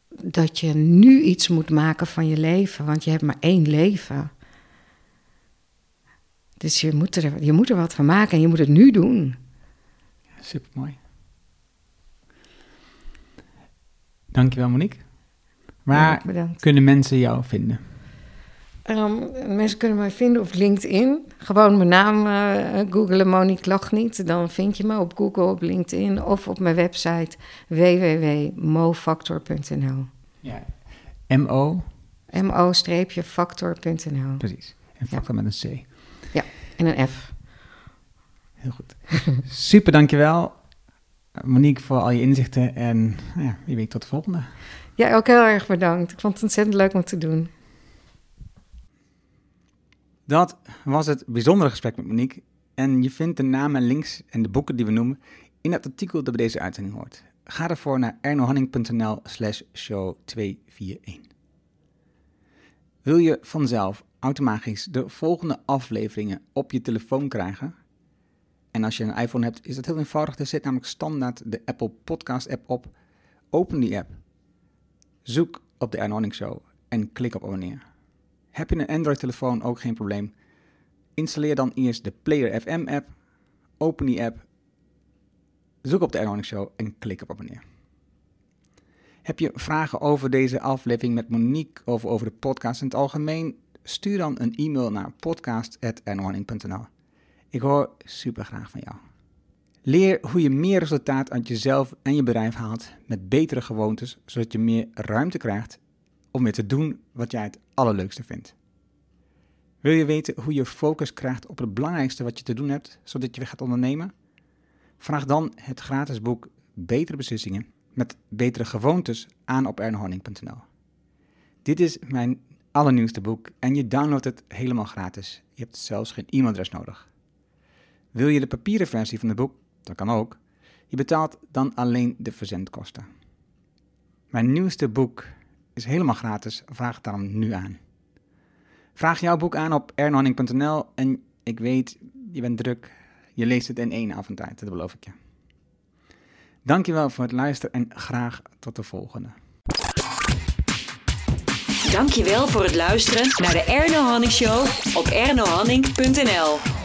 dat je nu iets moet maken van je leven, want je hebt maar één leven. Dus je moet er, je moet er wat van maken en je moet het nu doen. Ja, super mooi. Dankjewel, Monique. Waar ja, kunnen mensen jou vinden? Um, mensen kunnen mij vinden op LinkedIn. Gewoon mijn naam uh, googelen, Monique Lachniet. Dan vind je me op Google, op LinkedIn of op mijn website www.mofactor.nl. Ja, M-O? mo-factor.nl. Precies. En factor ja. met een C. Ja, en een F. Heel goed. Super, dankjewel. Monique voor al je inzichten en nou ja, wie weet tot de volgende. Ja, ook heel erg bedankt. Ik vond het ontzettend leuk om te doen. Dat was het bijzondere gesprek met Monique. En je vindt de namen, links en de boeken die we noemen in het artikel dat bij deze uitzending hoort. Ga ervoor naar ernohanning.nl slash show 241. Wil je vanzelf automatisch de volgende afleveringen op je telefoon krijgen? En als je een iPhone hebt, is het heel eenvoudig. Er zit namelijk standaard de Apple Podcast app op. Open die app. Zoek op de Erno Show en klik op abonneer. Heb je een Android-telefoon ook geen probleem? Installeer dan eerst de Player FM app, open die app, zoek op de Ernoning Show en klik op abonneer. Heb je vragen over deze aflevering met Monique of over de podcast in het algemeen? Stuur dan een e-mail naar podcast.ernoning.nl. Ik hoor super graag van jou. Leer hoe je meer resultaat uit jezelf en je bedrijf haalt met betere gewoontes, zodat je meer ruimte krijgt om weer te doen wat jij het allerleukste vindt. Wil je weten hoe je focus krijgt op het belangrijkste wat je te doen hebt, zodat je weer gaat ondernemen? Vraag dan het gratis boek Betere Beslissingen met betere gewoontes aan op ernohanning.nl. Dit is mijn allernieuwste boek en je downloadt het helemaal gratis. Je hebt zelfs geen e-mailadres nodig. Wil je de papieren versie van het boek? Dat kan ook. Je betaalt dan alleen de verzendkosten. Mijn nieuwste boek is helemaal gratis. Vraag het daarom nu aan. Vraag jouw boek aan op ernohanning.nl en ik weet, je bent druk. Je leest het in één avondtijd, dat beloof ik je. Dankjewel voor het luisteren en graag tot de volgende. Dankjewel voor het luisteren naar de Erno Hanning Show op ernohanning.nl.